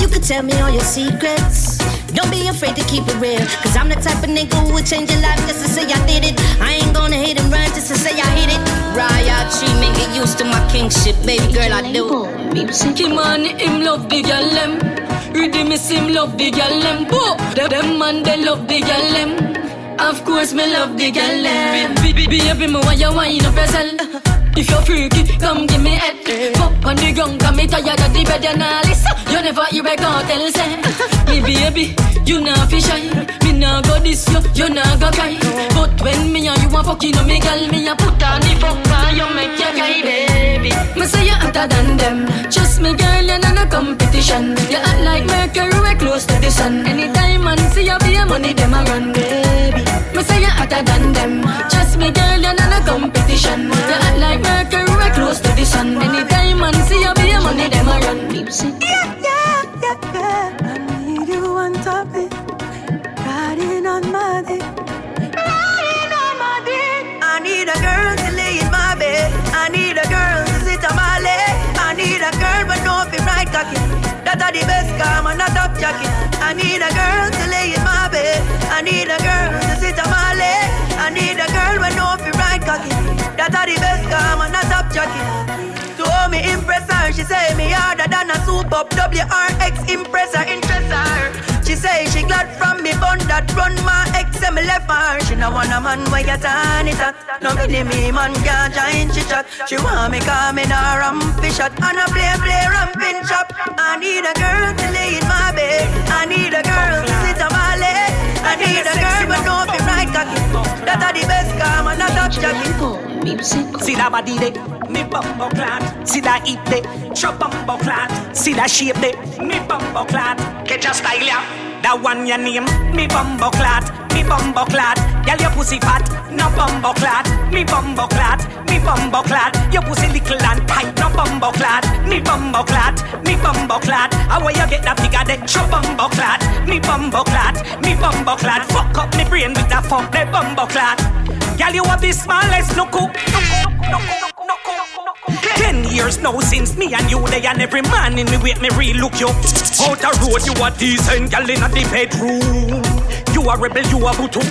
You could tell me all your secrets. Don't be afraid to keep it real. Cause I'm the type of nigga who would change your life just to say I did it. I ain't gonna hit and run just to say I hit it. Riot tree, make get used to my kingship. Baby girl, I do. Him on him love the girl them. Ready miss him love the girl them. Bo, them, man they love the girl them. Of course me love the girl them. Baby, baby, me want you wine up yourself. If you're freaky, come give me head. Fuck on the ground, come me tired of the bed, you nah listen. You never hear a Kartel say, me baby, you nah fi shy. Me nah go this you, you nah go cry. But when me and you a fucking on me girl, me a put on the fuck and you make you cry, baby. Me say you hotter than them. Trust me, girl, you're not a competition. You act like Mercury, we're close to the sun. Anytime man see you be a money, them a run, baby. Me say you hotter than them. Trust me, girl, you're not a competition. You act like Mercury, we're close to the sun. Anytime man see you be a money, them a run. Yeah, yeah, yeah, yeah. I need you on top it. Riding on my dick. Riding on my dick. I need a girl to lay in my bed. I need a girl to sit on my leg. I need a girl but no fi right cocky. That are the best calm and a top jacket. I need a girl to lay in my bed. I need a girl to sit on my leg. I need a girl with no fi right cocky. That are the best calm and a top jacket. To hold me impress her, she say me harder than a soup up WRX Impreza, interest her. She say she glad from me bun that run my ex and me left her. She no want a man where you turn it at. No mini me man can't join she chat. She want me come in a rampy shot and a play play ramping shop. I need a girl to lay in my bed. I need a girl to sit on my. I need a girl but no fi right cocky. That are the best calm and a top jacket. See that body de, me bumbo clat. See that hip de, chop bumbo clat. See that shape de, me bumbo clat. Catch a style ya, that one your name, me bumbo clat. Me bumbo clat, girl your pussy fat, no bumbo clat. Me bumbo clat, me bumbo clat. Your pussy little and tight, no bumbo clat. Me bumbo clat, me bumbo clat. How where you get that figure de, chop bumbo clat. Me bumbo clat, me bumbo clat. Fuck up me brain with that fuck de bumbo clat. Girl, you have the smallest no cook. Ten years now since me and you there and every man in me wait me real look you. Out the road you a decent girl in the bedroom. You a rebel, you a butu.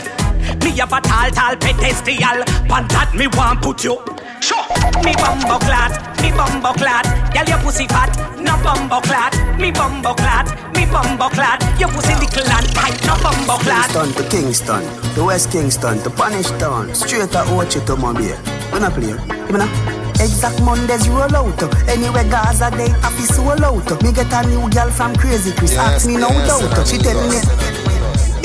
Me have a tall, tall pedestal. Pan that me want put you. Sure. Me bumbo clat, me bumbo clat. Girl, your pussy fat, no bumbo clat. Me bumbo clat, me bumbo clat. Your pussy little and tight, no bumbo clat. Kingston to Kingston, to West Kingston, to Spanish Town, straight to Ochi to Mobile. We not play, you know. Exact Mondays roll out. Anyway, Gaza they happy soul out. Me get a new girl from Crazy Chris. Ask me no doubt. She tell me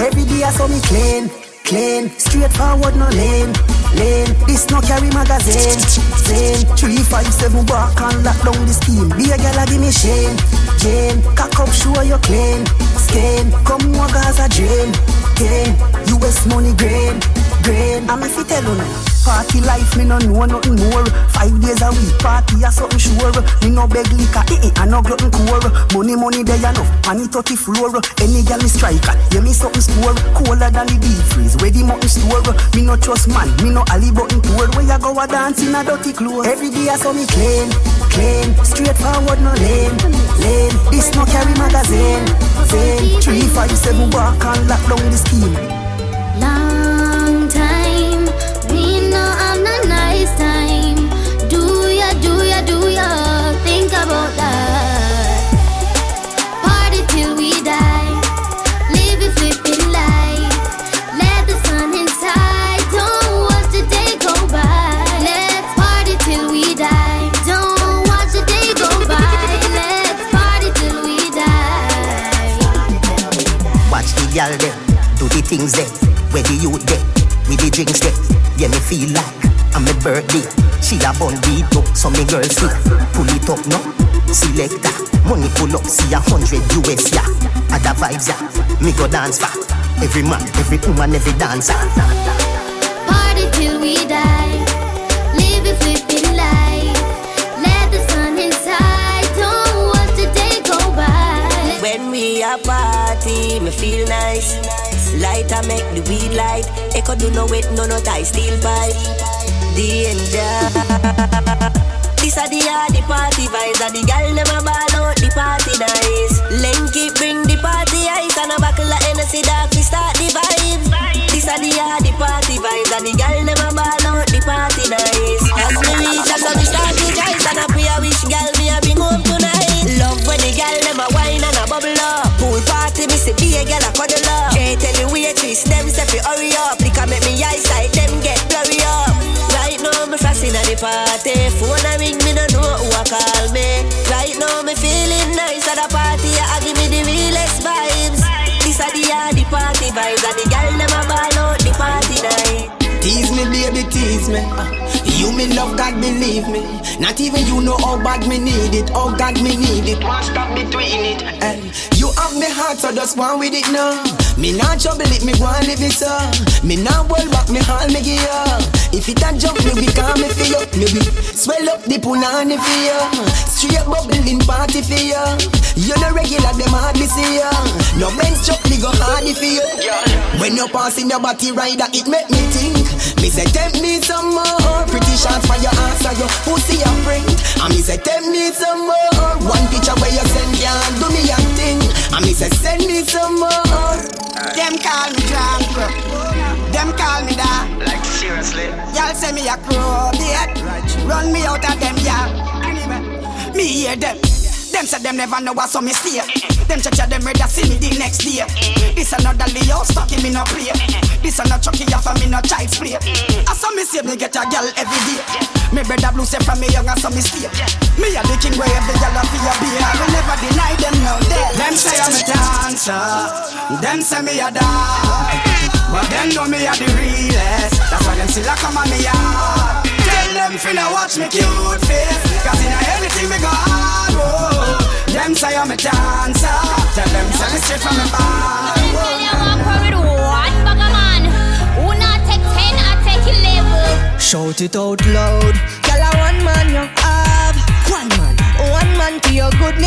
every day I saw me clean, clean, straightforward no lane, lane. This no carry magazine, same. Three five seven back and lock down the scheme. Be a a give me shame, Jane. Cock up, sure you clean, skin. Come more Gaza drain, gain. US money grain, grain. I'm if you tell you. Party life, me no know nothing more. Five days a week, party a something sure. Me no beg liquor, eh eh, I no glutton core. Money, money, there enough, money touchy floor. Any gal me striker, yeah me something score. Colder than the deep freeze, where the mountain store. Me no trust man, me no alley button poor. Where you go a dance in a dirty clothes. Every day I saw me clean, clean, straightforward no lame, lame. This no carry magazine, same. Three five seven back and lock down the scheme. Long Think about that. Party till we die. Live. Let the sun inside. Don't watch the day go by. Let's party till we die. Don't watch the day go by. Let's party till we die. Watch the. Do the things them. Where the youth them. With the drinks them. Yeah, me feel like. I'm my birthday. She a bun beat up, so me girl see. Pull it up no, selector. Money pull up, see a hundred US yeah. Other vibes yeah, me go dance for. Every man, every woman, every dancer. Party till we die. Live it, flipping life. Let the sun inside. Don't watch the day go by. When we a party, me feel nice. Light I make the weed light. Echo do no wet, no no tie, steel pipe. Danger. This a the a the party vibes, and the dem a ball out the party nice. Lenky bring the party ice, and a buckle of Hennessy dark we start the vibes. This a the a the party vibes, and the dem a ball out the party nice. As me reach, as me start to rise, and a pray a wish gal me a bring home tonight. Love when the gal a wine and a bubble up. Pool party, me see be a gal a cuddle up. Can't tell the waitress, them say fi hurry up. Liquor make me eyesight, them get blurry up. At the party. Phone a ring me no know who a call me. Right now me feeling nice at the party. I give me the realest vibes. This a the a the party vibes. And the gal dem a ball out the party night. Tease me, baby, tease me. Uh, You me love, God believe me. Not even you know how bad me need it. Oh God, me need it. One stop between it. You have me heart, so just one with it now. Me not trouble it, me and live it so. Me not hold back, me haul me gear. If it a jump, me we calm me feel up. Me we swell up the punani for you. Straight bubbling party for you. You no regular, them hardly see you. No bench chuck, me go hardy for you. When you pass in your body rider, it make me think. Me say tempt me some more. Pretty shots for your ass or your pussy and print. And me say tempt me some more. One picture where you send can't do me a thing. And me say send me some more. Them call me drunk. Them call me that. Like seriously. Y'all say me a crow, yeah. Run me out of them, yeah. Me hear them. Them say them never know what's on me stay. Them cha them ready to see me the next day. This another Leo stuck in me no play. This another Chucky off of me no child's play. I saw me see me get a girl every day. Me brother blue say from me young I saw me stay. Me a the king where every girl a feel beer. I will never deny them now. Them say I'm a dancer. Them say me a dog. But them know me a the realest. That's why them still a come on me yard. Tell them finna watch me cute face. Cause in anything me go hard. Oh. Them say I'm a dancer. Tell them say me straight from the bar. Shout it out loud. Girl, a one man you have. One man. One man to your goodness.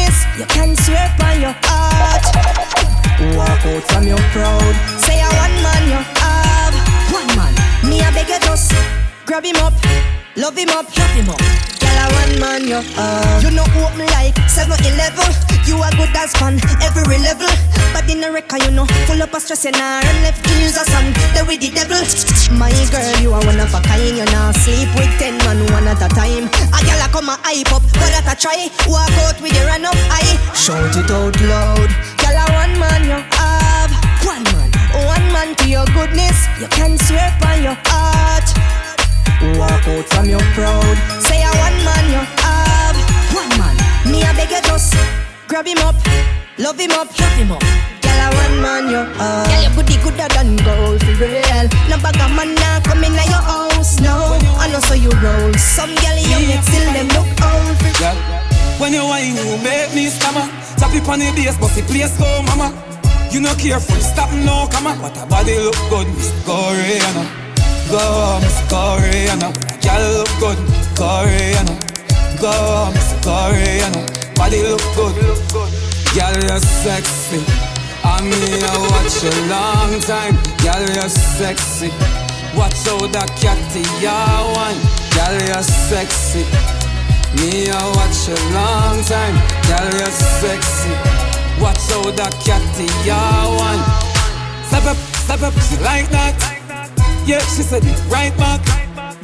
Love him up. Love him up. Girl, a one man you have. You know me like. 7-Eleven. You are good as fun. Every level. But in a record, you know. Full up of stress and and left years or some. They with the devil. My girl, you are one of a kind. You now sleep with ten man one at a time. A girl a come a hype up, but that a try. Walk out with your run up eye. Shout it out loud. Girl, a one man you have. One man, one man to your goodness. You can swear by your heart. Walk out from your crowd. Say a one man you have. One man, me a beg you just grab him up, love him up, love him up. Girl, a one man you have. Girl, your booty gooder than gold for real. No bag of man now come in your house. No, I know so you roll. Some girl you make still them look old. For Girl, when you wine, you make me stammer. Tap it on the bass, but the place go, mama. You no careful, stop no, come on. But her body look good, Miss Koreana. Go, Miss Koreana. Girl look good, Koreana. Go, Miss Koreana. Body look good. Girl, you're sexy. I mean, I watch a long time. Girl, you're sexy. Watch out that catty, yeah, one. Girl, you're sexy. Me, I watch a long time. Girl, you're sexy. Watch out that catty, yeah, one. Step up, step up, like that. Yeah, she said it right back.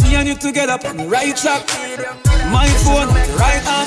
Me and you together on the right track. My phone, right hand.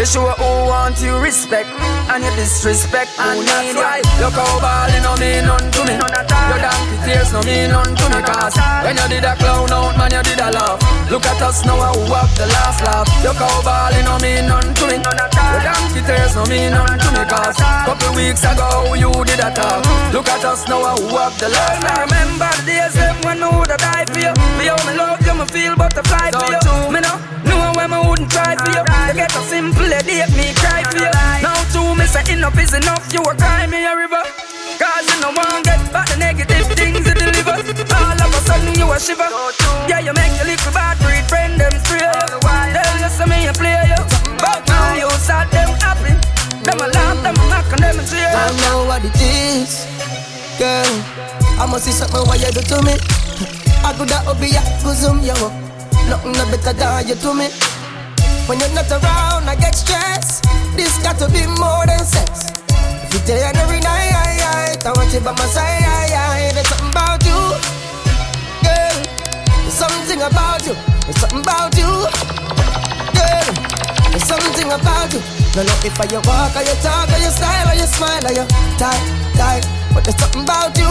You show who want you respect And you disrespect. Who need you Look how ballin' no mean none to me. Your donkey tears no mean none to me. Cause when you did a clown out man you did a laugh. Look at us now who have the last laugh. Look how ballin' no mean none to me. Your donkey tears no mean none to me. Cause couple weeks ago you did a talk. Look at us now, who have the last. laugh. I remember the days when I woulda died for you. For you, me love you, me feel butterfly for you. Me no when I wouldn't try for you. To get a simple date, me cry for you. Now two me say enough is enough. You a cry me a river. Cause you no one get back the negative things you deliver. All of a sudden you a shiver. Yeah, you make your little bad breed friend them. Tell you some me a play you. But now you start them happy. Them a laugh, them a knock and them a cheer. I know what it is, girl. I must see something what you do to me. I could have be a zoom you. Nothing no better than you to me. When you're not around, I get stressed. This got to be more than sex. If you tell every night, I, want you by my side. There's something about you, girl. There's something about you. There's something about you, girl. There's something about you. No, no, if I you walk, or you talk, or you style, or you smile, or you tight, tight. But there's something about you,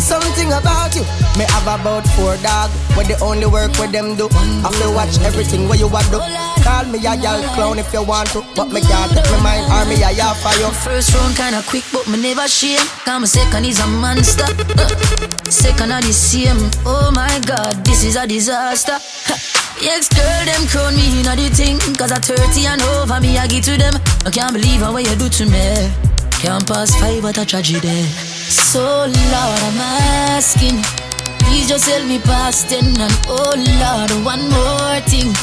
something about you. Me have about four dog, where the only work with them do. Feel watch everything where you want do. Call me a gal clown if you want to, but me can't take my mind or me a for you. First round kinda quick, but me never shame. Cause my second is a monster. Uh, second are the same. Oh my god, this is a disaster. Ex girl, them crown me in the thing. Cause I 30 and over me, I give to them. I can't believe how what you do to me. Can't pass five, but a tragedy. So, Lord, I'm asking. Please just help me past ten. And oh, Lord, one more thing.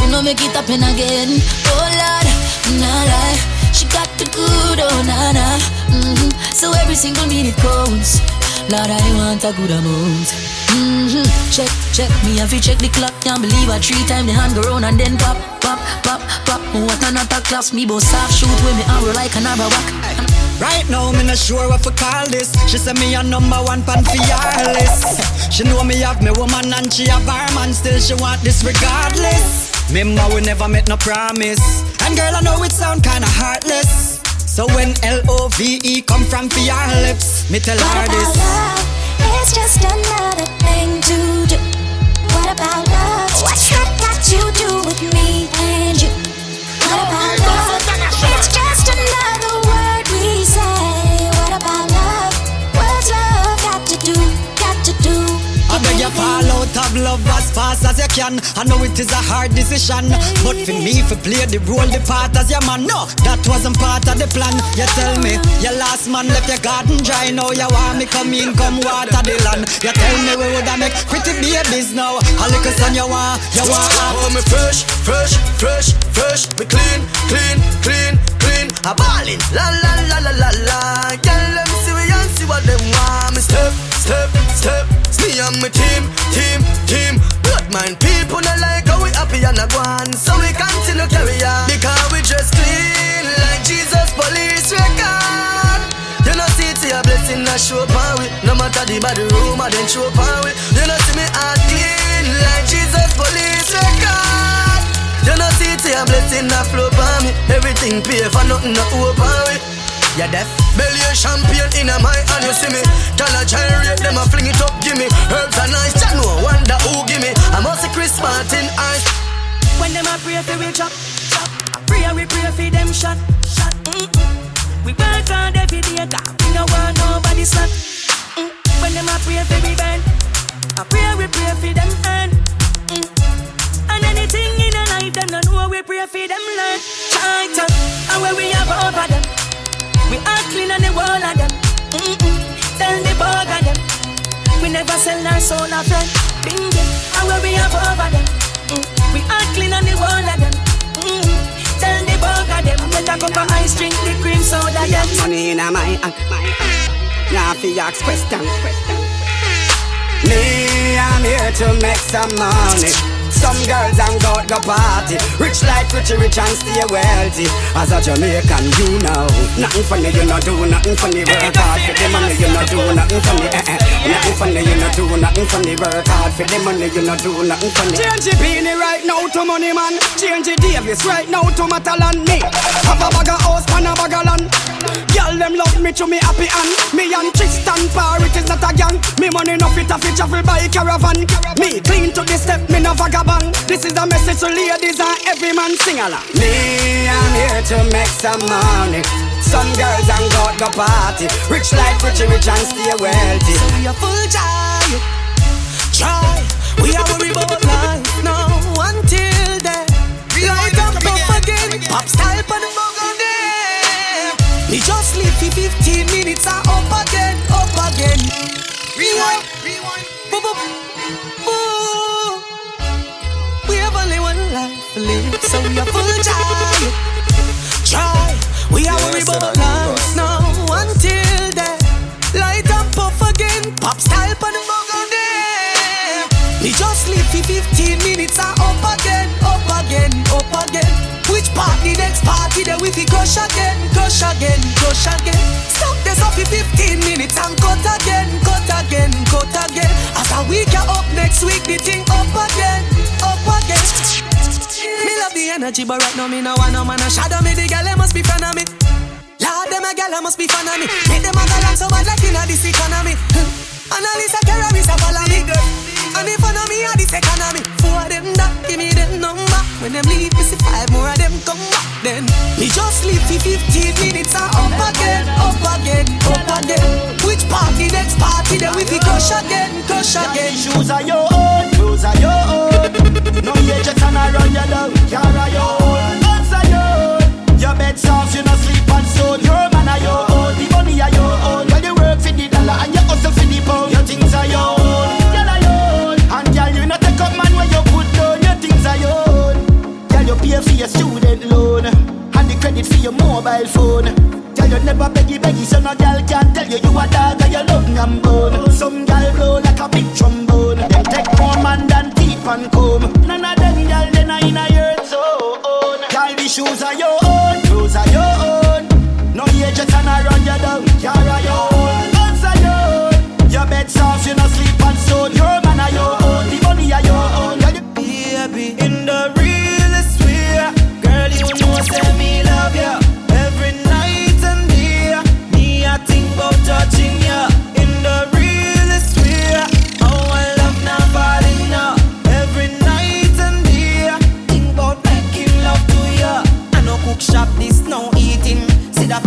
You know, make it happen again. Oh, Lord, nah, lie. She got the good, oh, nah, nah. Mm-hmm. So, every single minute counts. Lord, I want a good amount. Mm-hmm. Check, check me, have you check the clock? Can't believe I three times the hand go round and then pop, pop, pop, pop. What another class, me both soft shoot with me arrow like an arrow whack. Right now, me not sure what to call this. She say me a number one pan for your list. She know me have me woman and she have her man. Still she want this regardless. Remember we never met no promise. And girl, I know it sound kinda heartless. So when L-O-V-E come from for your lips, me tell her this. Love? It's just another thing to do. What about love as fast as you can. I know it is a hard decision, but for me, for play the role, the part as your man, no, that wasn't part of the plan. You tell me, your last man left your garden dry. Now you want me come in, come water the land. You tell me we woulda make pretty babies now. A little son you want, you want. Oh, me fresh, fresh, fresh, fresh. Me clean, we. No the rumor then show upon we. You know see me clean like Jesus police record. You know see a blessing a flow upon me. Everything pay for nothing no open we. Yeah, deaf. Belly a champion in a my hand, you see me. Tell a gyrate, them a fling it up, give me. Herbs are nice, ya know, wonder who give me. I'm also Chris Martin, eyes. When them a pray for we chop, chop. Pray we pray for them shot, shot. Mm-mm. We work hard every day, God. We no want nobody slack. Mm. When them a pray for we burn, I pray we pray for them earn. Mm. And anything in a life, them no know we pray for them learn. Tighter, and when we have over them, we are clean on the wall of them. Tell the bug of them, we never sell our soul a friend. Bing and when we have over them, mm. we are clean on the wall of them. Tell the bug of them, let a cup of ice drink the cream soda. Them. money in my hand. Now fi ask question. Me, I'm here to make some money. Some girls and God go party. Rich like Richie Rich and stay wealthy. As a Jamaican, you know. Nothing funny, you not do nothing funny. Work hard for the money, you not do nothing funny. Eh, eh. Nothing funny, you not do nothing funny. Work hard for the money, you not do nothing funny. Change the beanie right now to money man. Change the Davis right now to Matalan me. Have a bag of house, man a bag of land. Girl them love me to me happy and me and Tristan Parr it is not a gang. Me money no fit a fit travel by caravan. Me clean to the step, me no vagabond. This is a message to ladies and every man sing along. Me, I'm here to make some money. some girls and go go party. Rich like rich, rich and stay wealthy. So we are full joy, try. We are worried about life now until then. Light up, puff again, pop style on the burgundy. We just live for 15 minutes and up again, up again. Rewind, rewind, boop boop. Have only one life to live, so we are full joy. Try, we are worried about life. now part the next party then we fi crush again, crush again, crush again. Stop this up for 15 minutes and cut again, cut again, cut again. After we get up next week, the thing up again, up again. Me love the energy, but right now me no want no man a shadow me. The girl they must be fan of me. Lord, them a girl must be fan of me. Make them a go along so bad like inna this economy. <laughs> Analyst a terrorist a follow me. And if I know me a this economy, four of them that give me them number. When them leave, me see five more of them come back. Then me just leave for 15 minutes and up again, up again, up again. Which party next party? Then we fi crush again, crush again. Shoes are your own, clothes are your own. No agents and I run your down. Car are your own, guns are your own. Your bed soft, you no sleep on stone. Your man are your own, the money are your own. When you work for the dollar and you hustle for the pound, your things are your own. You pay for your student loan and the credit for your mobile phone. Girl you never beggy beggy, so no girl can tell you you a dog or you love and bone. Some girl blow like a big trombone. Them take more man than teeth and comb. None of them girl they not in a your zone. Girl the shoes are your own, clothes are your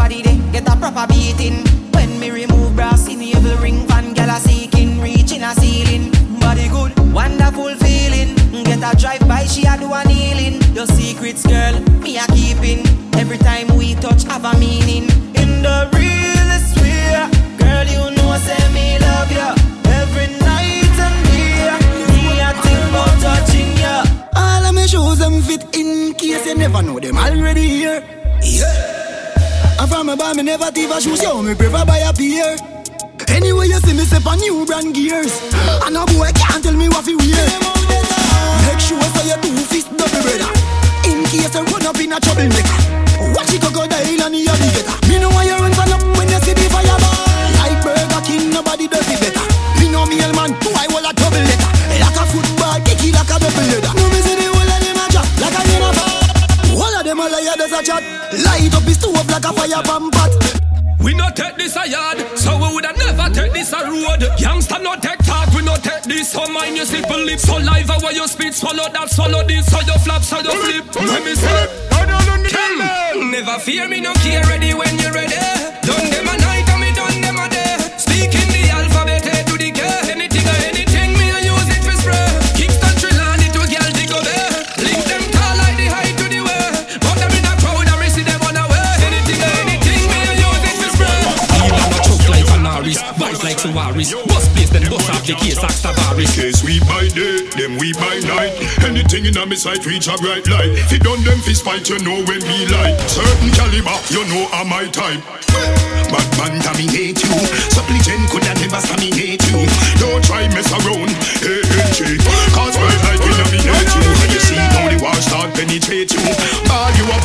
a day, get a proper beating. When me remove brows in the evil ring, fan gala seeking, reaching a ceiling. Body good, wonderful feeling. Get a drive by, she a do a kneeling. Your secrets, girl, me a keeping. Every time we touch, have a meaning. In the realest way, girl, you know I say me love ya every night and day. Me a think about touching ya. All of my shoes them fit in case you never know them already here. Yeah. And from a bar me never thief a shoes, yo me prefer buy a pair. Anyway you see me step on new brand gears, and a boy can't tell me what fi wear. Make sure so you do fist double brother, in case you run up in a troublemaker. Watch it crocodile and the alligator. Me know why you run for nothing when you see the fireball. Like Burger King, nobody does it better. Me know me man, who I will a double letter. Like a football, kicky like a double leather. No me see the whole of them a chat like a uniform. All of them a liar, there's a chat. Light up his stove like a fire bomb pot. We no take this a yard, so we woulda never take this a road. Youngster no take this. So mind your simple lips, so live how you speak, swallow that, swallow this, so you flap, so you flip. Let me Kim, never fear me, no care ready when you're the case like Tavares. Case we by day, them we by night. Anything in a me sight reach a bright light. If you done them fist fight, you know when we like. Certain caliber, you know I'm my type. Bad man dominate you. Supplicant could never dominate you. Don't try mess around, hey. Cause my life will dominate you. You see how the war start penetrate you. Ball you a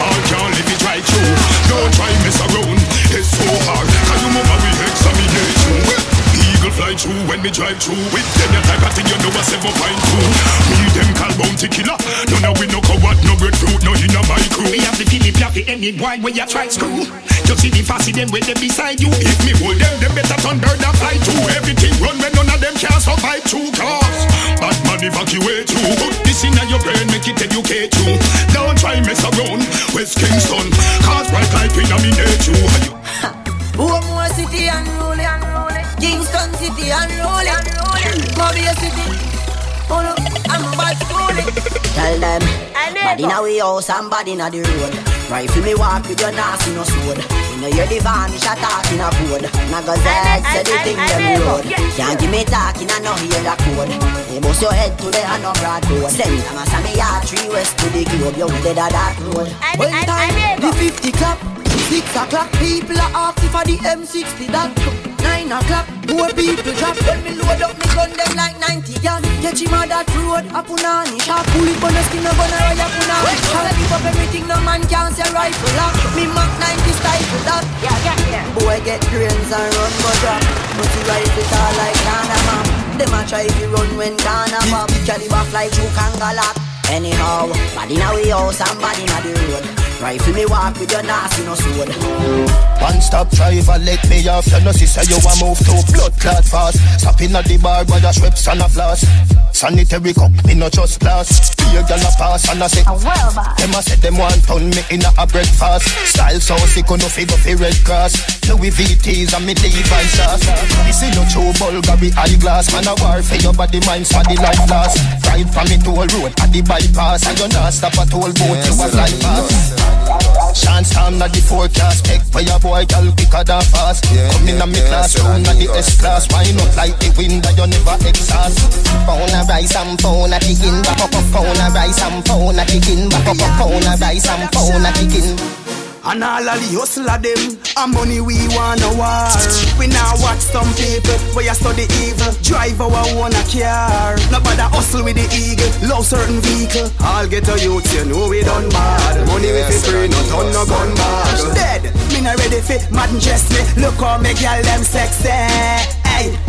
when me drive through With them your type of thing you know a seven point two Me them call bounty killer None of we no coward, no breadfruit, no in a my crew We have the Philip Laffy any boy where you try screw You see the fussy them when they beside you. If me hold them, them better turn bird and fly too. Everything run when none of them can survive two cars. Bad man evacuate you. Put this in your brain, make it educate you. Don't try mess around. West Kingston, cause bright light in a minute you. <laughs> More City unruly, unruly. Kingston City unruly, unruly. Mobile City. Oh no, I'm bad schooling. Tell them, body in a way house and body in a the road. Rifle me walk with your nasty no sword. You know you're the varnish a talk in a code. Naga Z say the thing them road. Can't give me talking and no hear the code. They bust your head to the hand of broad road. Send them a me yard three west to the globe. You dead a dark road. When time the 50 clap. Six o'clock, people are asking for the M60 that Nine clap, more people drop. When me load up me gun them like 90 gal. Catch him on that road, a punani shot Pull it on the skin of on a raya punani shot Leave up everything, no man can say rifle lock. Me Mac 90 stifle that Yeah, yeah, yeah. Boy get brains and run go drop. But he rifle tall like Ghana mom Them a try to run when Ghana pop. Caliber fly through Kangalak Anyhow, body in a way house and body in a the road Rifle me walk with your nasty no sword. One stop driver let me off. You know sister you a move to blood clot fast. Stop in at the bar by the strips and a floss. Sanitary cup me no just glass Here girl a pass and a say Them a say them want turn me in a, a breakfast. Style so sick no figure fi red cross. Louis VT's and me Levi sauce. This is no true Bulgari eyeglass. Man a war for your body mind for the life loss Ride from me toll road at the bypass. And you not stop at toll boat you a life pass Chance time not the forecast. Take for your boy girl quicker than fast. Come in a me classroom not the S class Why not like the wind that you never exhaust? Phone a rice and phone a chicken Phone a rice and phone a chicken Phone a rice and phone a chicken and all of the hustle of them, and money we wanna war. We now watch some people where you study evil, drive our own a car. Nobody hustle with the eagle, love certain vehicle. I'll get a youth, you know we done bad. Money we fi free, no ton no gun bad. Dead, me not ready fi mad dress me. Look how me girl them sexy.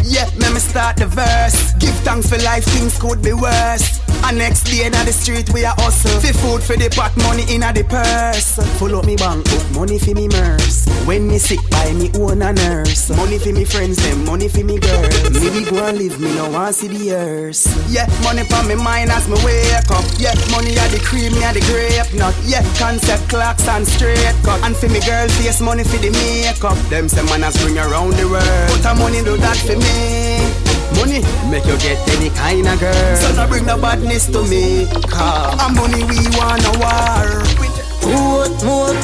Yeah, me me start the verse. Give thanks for life, things could be worse. And next day in the street we a hustle. Fi food for the pot, money in the purse. Full up me bank book, money for me mers. When me sick, buy me own a nurse. Money for me friends, them money for me girls. Me we go and live, me no want see the earth. Yeah, money for me mind as me wake up. Yeah, money are the cream, me are the grape nut. Yeah, concept clocks and straight cut. And for me girl face, money for the makeup. Them say man as bring around the world. But a money do that for me. Money make you get any kind of girl. So now bring the badness to me. Car. And money we want a war. Put more.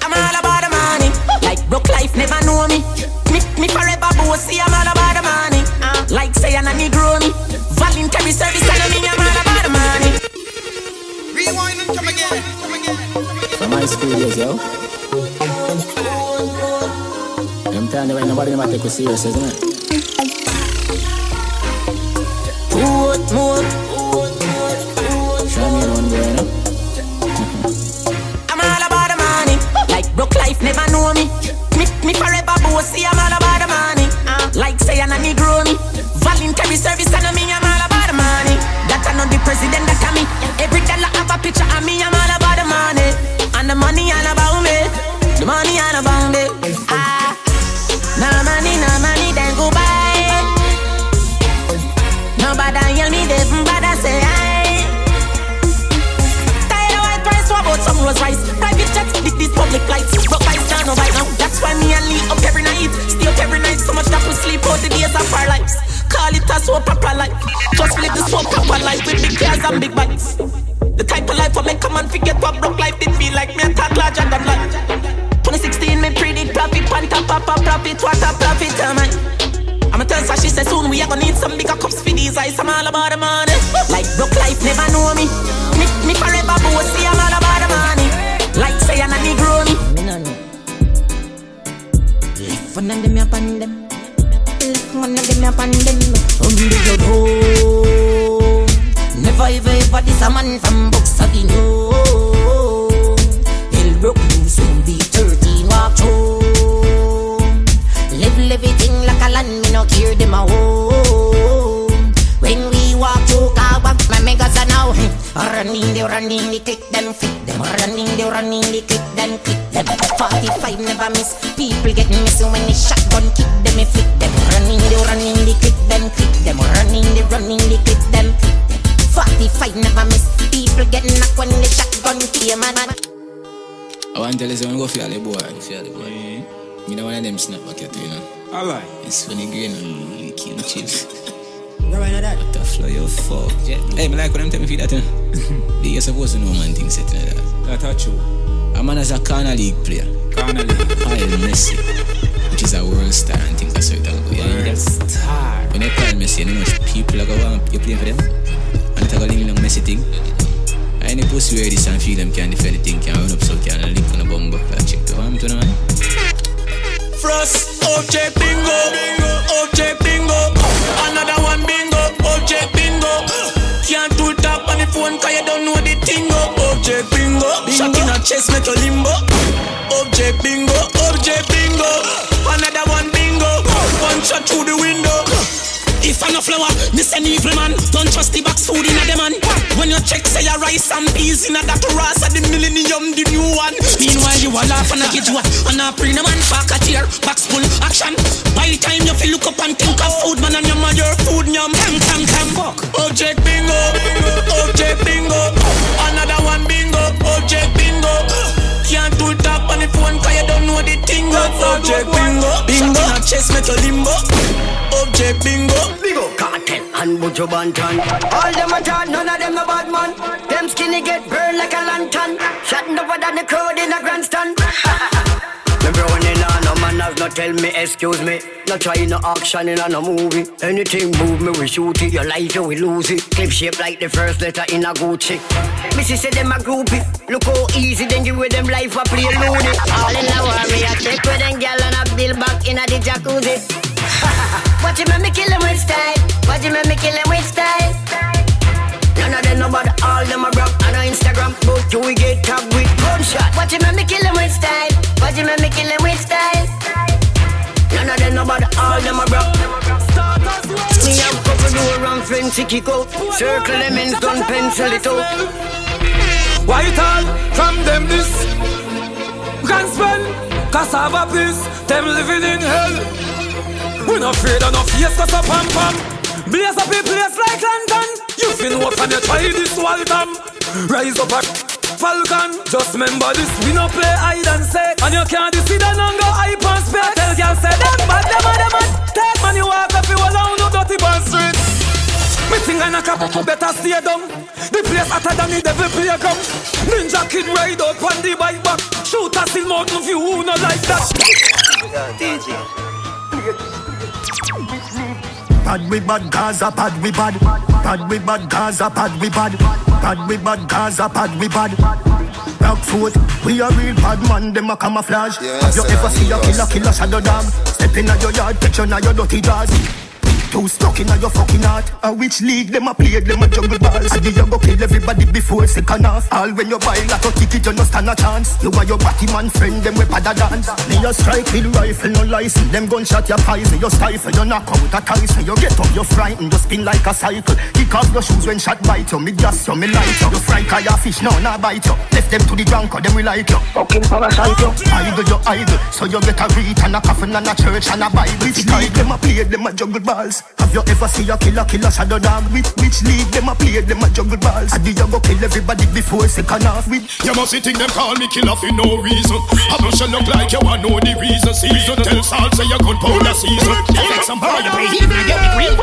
I'm all about the money. Like broke life never know me. Me, me forever bossy. I'm all about the money. Uh, like say I'm a Negro me. Voluntary service and I mean I'm all about the money. Rewind and come again. Come again. From high school years, yo. Telling you, nobody never take you serious, isn't it? Them. And a pussy this and feel them can can run up so can link on a bomb. Check the arm to. Frost, object bingo, object bingo. Another one bingo, object bingo. Can't do tap on the phone cause you don't know the tingo. Object bingo, shot in a chest make you limbo. Object bingo, object bingo. Another one bingo, one shot through the window. If I'm a flower, this an evil man. Don't trust the box food in a man. When you check, say your rice and peas in a that ras at the millennium, the new one. Meanwhile, you a laugh and I get you and I a man back a tear, box full action. By the time you feel look up and think of food, man, and your man your food, yum, cam, cam, cam, fuck. Object bingo, object bingo. Another one bingo, object bingo. Phone cause you don't know the thing. Object bingo, bingo. Shot in a chest, you limbo. Object bingo. Bingo, Kartel and Buju Banton. All them a talk, none of them a bad man. Them skinny get burned like a lantern. Shutting over than the crowd in a grandstand. On no tell me excuse me. No try no action in a movie. Anything move me we shoot it. Your life you will lose it. Clip shape like the first letter in a Gucci. Missy say them a groupie. Look how easy then give with them life a play loony. All in a me a take with them gal and a bill back in a the jacuzzi. <laughs> Watch him make me kill him with style. Watch him make me kill him with style. None of them know about all them a rock on Instagram. But you we get tagged with gunshot. Watch him make me kill him with style. Watch him make me kill him with style. None of them know about all them a rock. Me have couple door around friends to kick out. Circle them in gun pencil it out. White all from them this Can't spend cassava piece Them living in hell We no afraid of no face cause a pam pam Blaze up a place like lantern You feel no and you try this Waltham Rise up a falcon Just remember this We no play hide and seek And you can't deceive and go hype and spec Tell girl say them bad them a them a Take man you walk up you alone no dirty band street me think I knock up, better stay down. The place hotter than the devil playground. Ninja kid ride up on the bike back. Shoot a still mountain view, who no like that? DJ. <laughs> Bad we bad Gaza, bad we bad. Bad we bad Gaza, bad we bad. Bad we bad Gaza, bad we bad. Rockfoot, we a real bad man, them a camouflage. Have you ever see a killer, killer shadow dog? Step in your yard, picture now your dirty jaws. Too stuck in your fucking heart. A which league them a play, them a jungle balls. And you go kill everybody before second half. All when you buy like a ticket, you no stand a chance. You are your batty man friend, them we pada dance. Me a strike with rifle, no license. Them gunshot your pies, you stifle, you knock out a ties. You get up, you frightened, you spin like a cycle. Kick off your shoes when shot bite you. Me gas you, me light you. You fry your fish, no, nah bite you. Left them to the drunk, them we like you. Fucking parasite you. Idle, you idle. So you get a read and a coffin and a church and a Bible. Which league them a play, them a juggle balls. Have you ever see a killer, killer shadow dog? Which, which league them a play, them a juggle balls? And you go kill everybody before second half. With You must think them call me killer for no reason. I must look like you want know the reason. Season tell Sal say you gun powder season. Take some boy you play and get the green.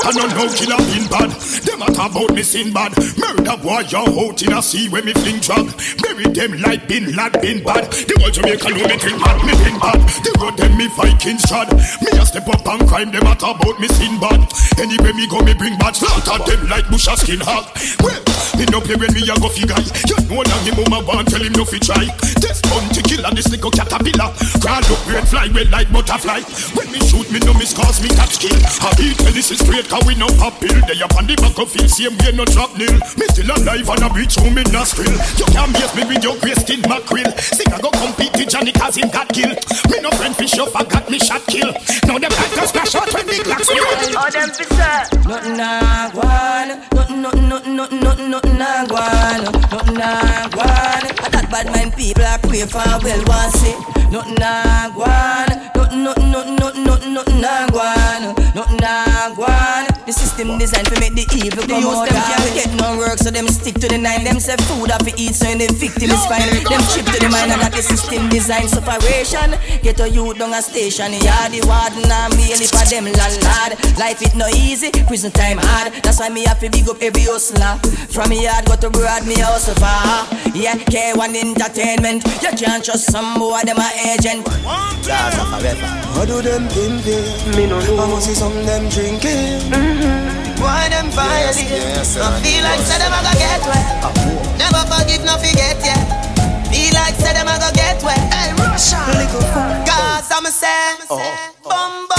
I don't know killer been bad. Them a talk about me sin bad. Murder boy you out in a sea when me fling drug. Bury them like bin lad bin bad. The whole Jamaica know me think bad, me think bad. The road them me Vikings trod. Me a step up and crime them a talk about me sin bad. Anyway me go me bring bad slaughter them like bush skin hog. Well, me no play when me a go fi guy. You know now him mama want tell him no fi try. This bounty killer, this little caterpillar. Crawl up red fly well like butterfly. When me shoot me no miss cause me catch kill. I beat tell this is straight cause we no pop pill. They up on the back of field same way no drop nil. Me still alive and a breach home in nostril. You can't miss me with your grey skin mackerel. Sing I go compete with Johnny cause him got kill. Me no friend fish up I got me shot kill. Now them guys go splash out when the clocks roll. All them fi say. Nothing I want, nothing, nothing, nothing, nothing, nothing, nothing a go nothing go on. That bad mind people are queer for well want see. Nothing go on, nothing, nothing, nothing, nothing, nothing, nothing a go nothing go on. The system designed to make the evil come out. Them can't get no work, so them stick to the nine. Them say food have to eat, so the victim is fine. Them chip to the mind, and that the system design separation. Get a youth down a station, yeah, the warden and me, for them landlord. Life it no easy, prison time hard. That's why me have to big up every hustler. From me yard go to broad, me hustle far. Yeah, K1 entertainment. You can't trust some boy, them a agent. Gaza forever. How do them pimping? Me no know. I must see some them drinking. Why them violate? yes, I feel like say them a go get wet. Ah, Never forgive, no forget, yeah. Feel like say them a go get wet. Hey, Russia. Cause I'm a say, oh, oh. Bumba one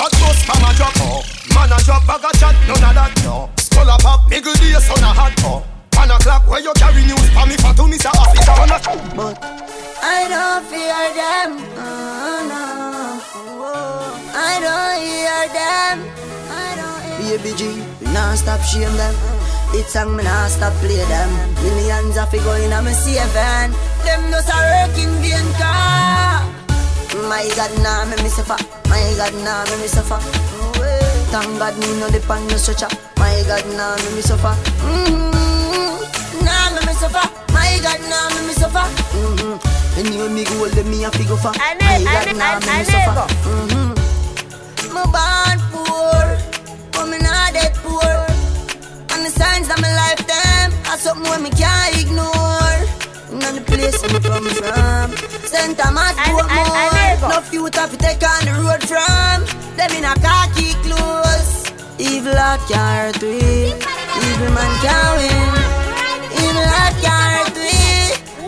shot, bust, man a drop, oh. Man a drop, bag a shot, none of that, no. Skull a pop, niggle day, sun a hot, oh. One o'clock, where you carry news, for me for to miss a Africa, on a But I don't fear them, oh, no. Oh, I don't hear them. I don't hear Baby G, we nah stop shame them. It song me nah stop play them. Millions of it going on me saving. Them just a working vain car. My God, nah me me suffer. My God, nah me me suffer. Thank God me no depend no stretcher. My God, nah me me suffer. Mm-hmm. Nah me me suffer. My God, nah me me suffer. Mm-hmm. Anyway me go hold me a figure for. My God, nah me me suffer. Mm-hmm. Me born poor, but me not that poor. And the signs of my life, them are something where me can't ignore. Not the place where me come from. St. Thomas, Portmore. No future to take on the road from. Them in a khaki clothes. Evil heart can't hurt we. Evil man can't win. Evil heart can't hurt we.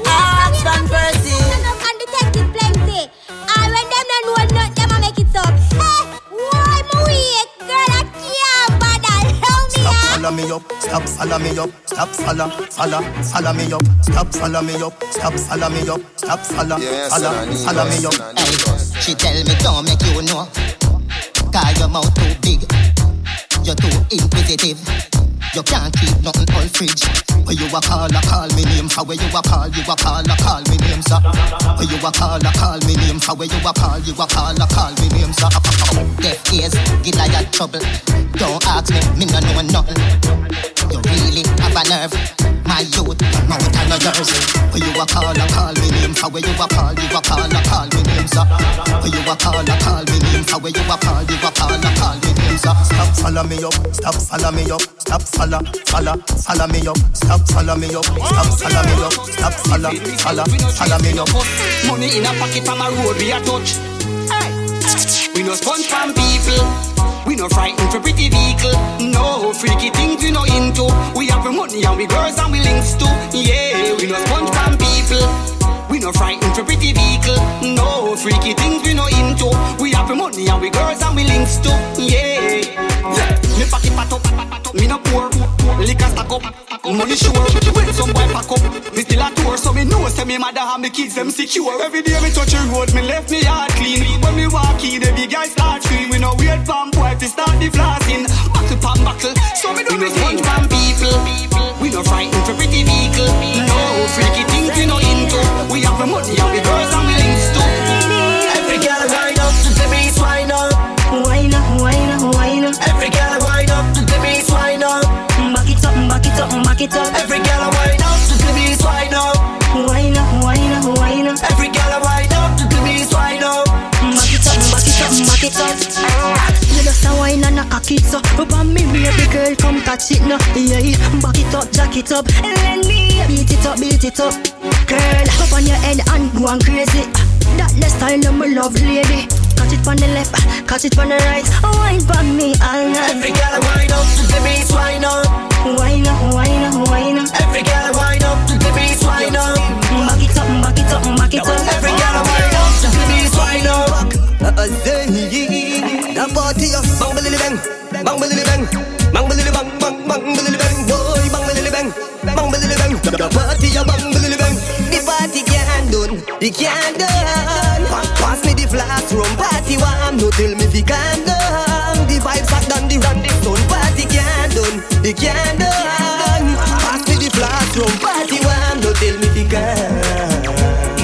Oxfam Percy. And detective plenty. All when them don't know nothing, them a make it up. Hey, follow me up, stop follow me up, stop follow, follow, follow me up, stop follow me up, stop follow me up, stop follow, follow, follow me up. Hey, she tell me don't make you know. Cause your mouth too big. You're too inquisitive. You can't keep nothing all fridge. Where you a call, a call me name. For where you a call, you a call, a call me name, sir. Where you a call, a call me name. For where you a call, you a call, a call me name, sir. Deaf ears, give like a trouble. Don't ask me, me no know nothing. You really have a nerve. My youth, mouth and your yours. Where you a call, a call me name. For where you a call, you a call, a call me name, sir. Where you a call, a call me name. For where you a call, you a call, a call me name, sir. Follow me up, stop follow me up, stop follow, follow, follow me up, stop follow me up, stop follow me up, stop follow, follow, follow me up. Money in a pocket from a road we a touch. We no sponge from people. We no frightened for pretty vehicle. No freaky things we no into. We have money and we girls and we links too. Yeah, we no sponge from people. We no frightened for pretty vehicle. No freaky things we no into. We have money and we girls and we links too. Yeah. Yeah. Me pat up, pat up, me no poor. Liquor stack up, money sure. When some boy pack up, me still a tour. So me know say me mother and me kids them secure. Every day me touch the road, me left me heart clean. When me walk in, the big guy start scream. We no wait for boy to start the flossing. Buckle pan buckle, so me do me sponge from people. We no frightened for pretty vehicle. No freaky things we no into. We have the money and we girls and we up, back it up, up. Every girl I wind up to the beat, wind up. Wine up, wine up, wine up. Every girl I wind up to the beat, wind up. Back it up, back it up, back it up. You just a wine and a cock it so Up on me baby girl come touch it now Yeah, back it up, jack it up and Let me beat it up, beat it up Girl, up on your head and go on crazy That the style of my love lady Catch it on the left, catch it on the right Wine for me all night Every girl wind up to the beat, wind up. Wine up, wine up, wine up Every girl wind up to the beat, wind up. Back it up, back it up, back it up Every girl wind up to the beat, wind up. Uh, Zen, the party of bang bang bang, bang bang bang, bang bang bang bang The party a bang, bang, bang. The party can't done, it can't done. Pass me the flask, rum party warm. No tell me if it can't done. The vibes hot done, the run, the sun party can't done, it can't done. Pass me the flask, rum party warm. No tell me if it can't.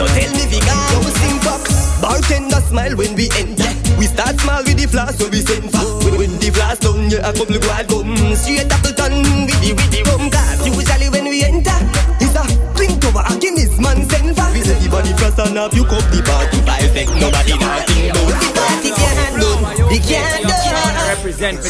No tell me if it can't. Yo, sing back. Bartender smile when we enter. We start small with the flask, so we send for. When, when the flask done, yeah, a couple go come straight Appleton with the with the rum. Cause usually when we enter, it's a drink over a Guinness man send for. We say the body frost and up, you cup the party five. Nobody nothing about the party can't done, it can't done. Represent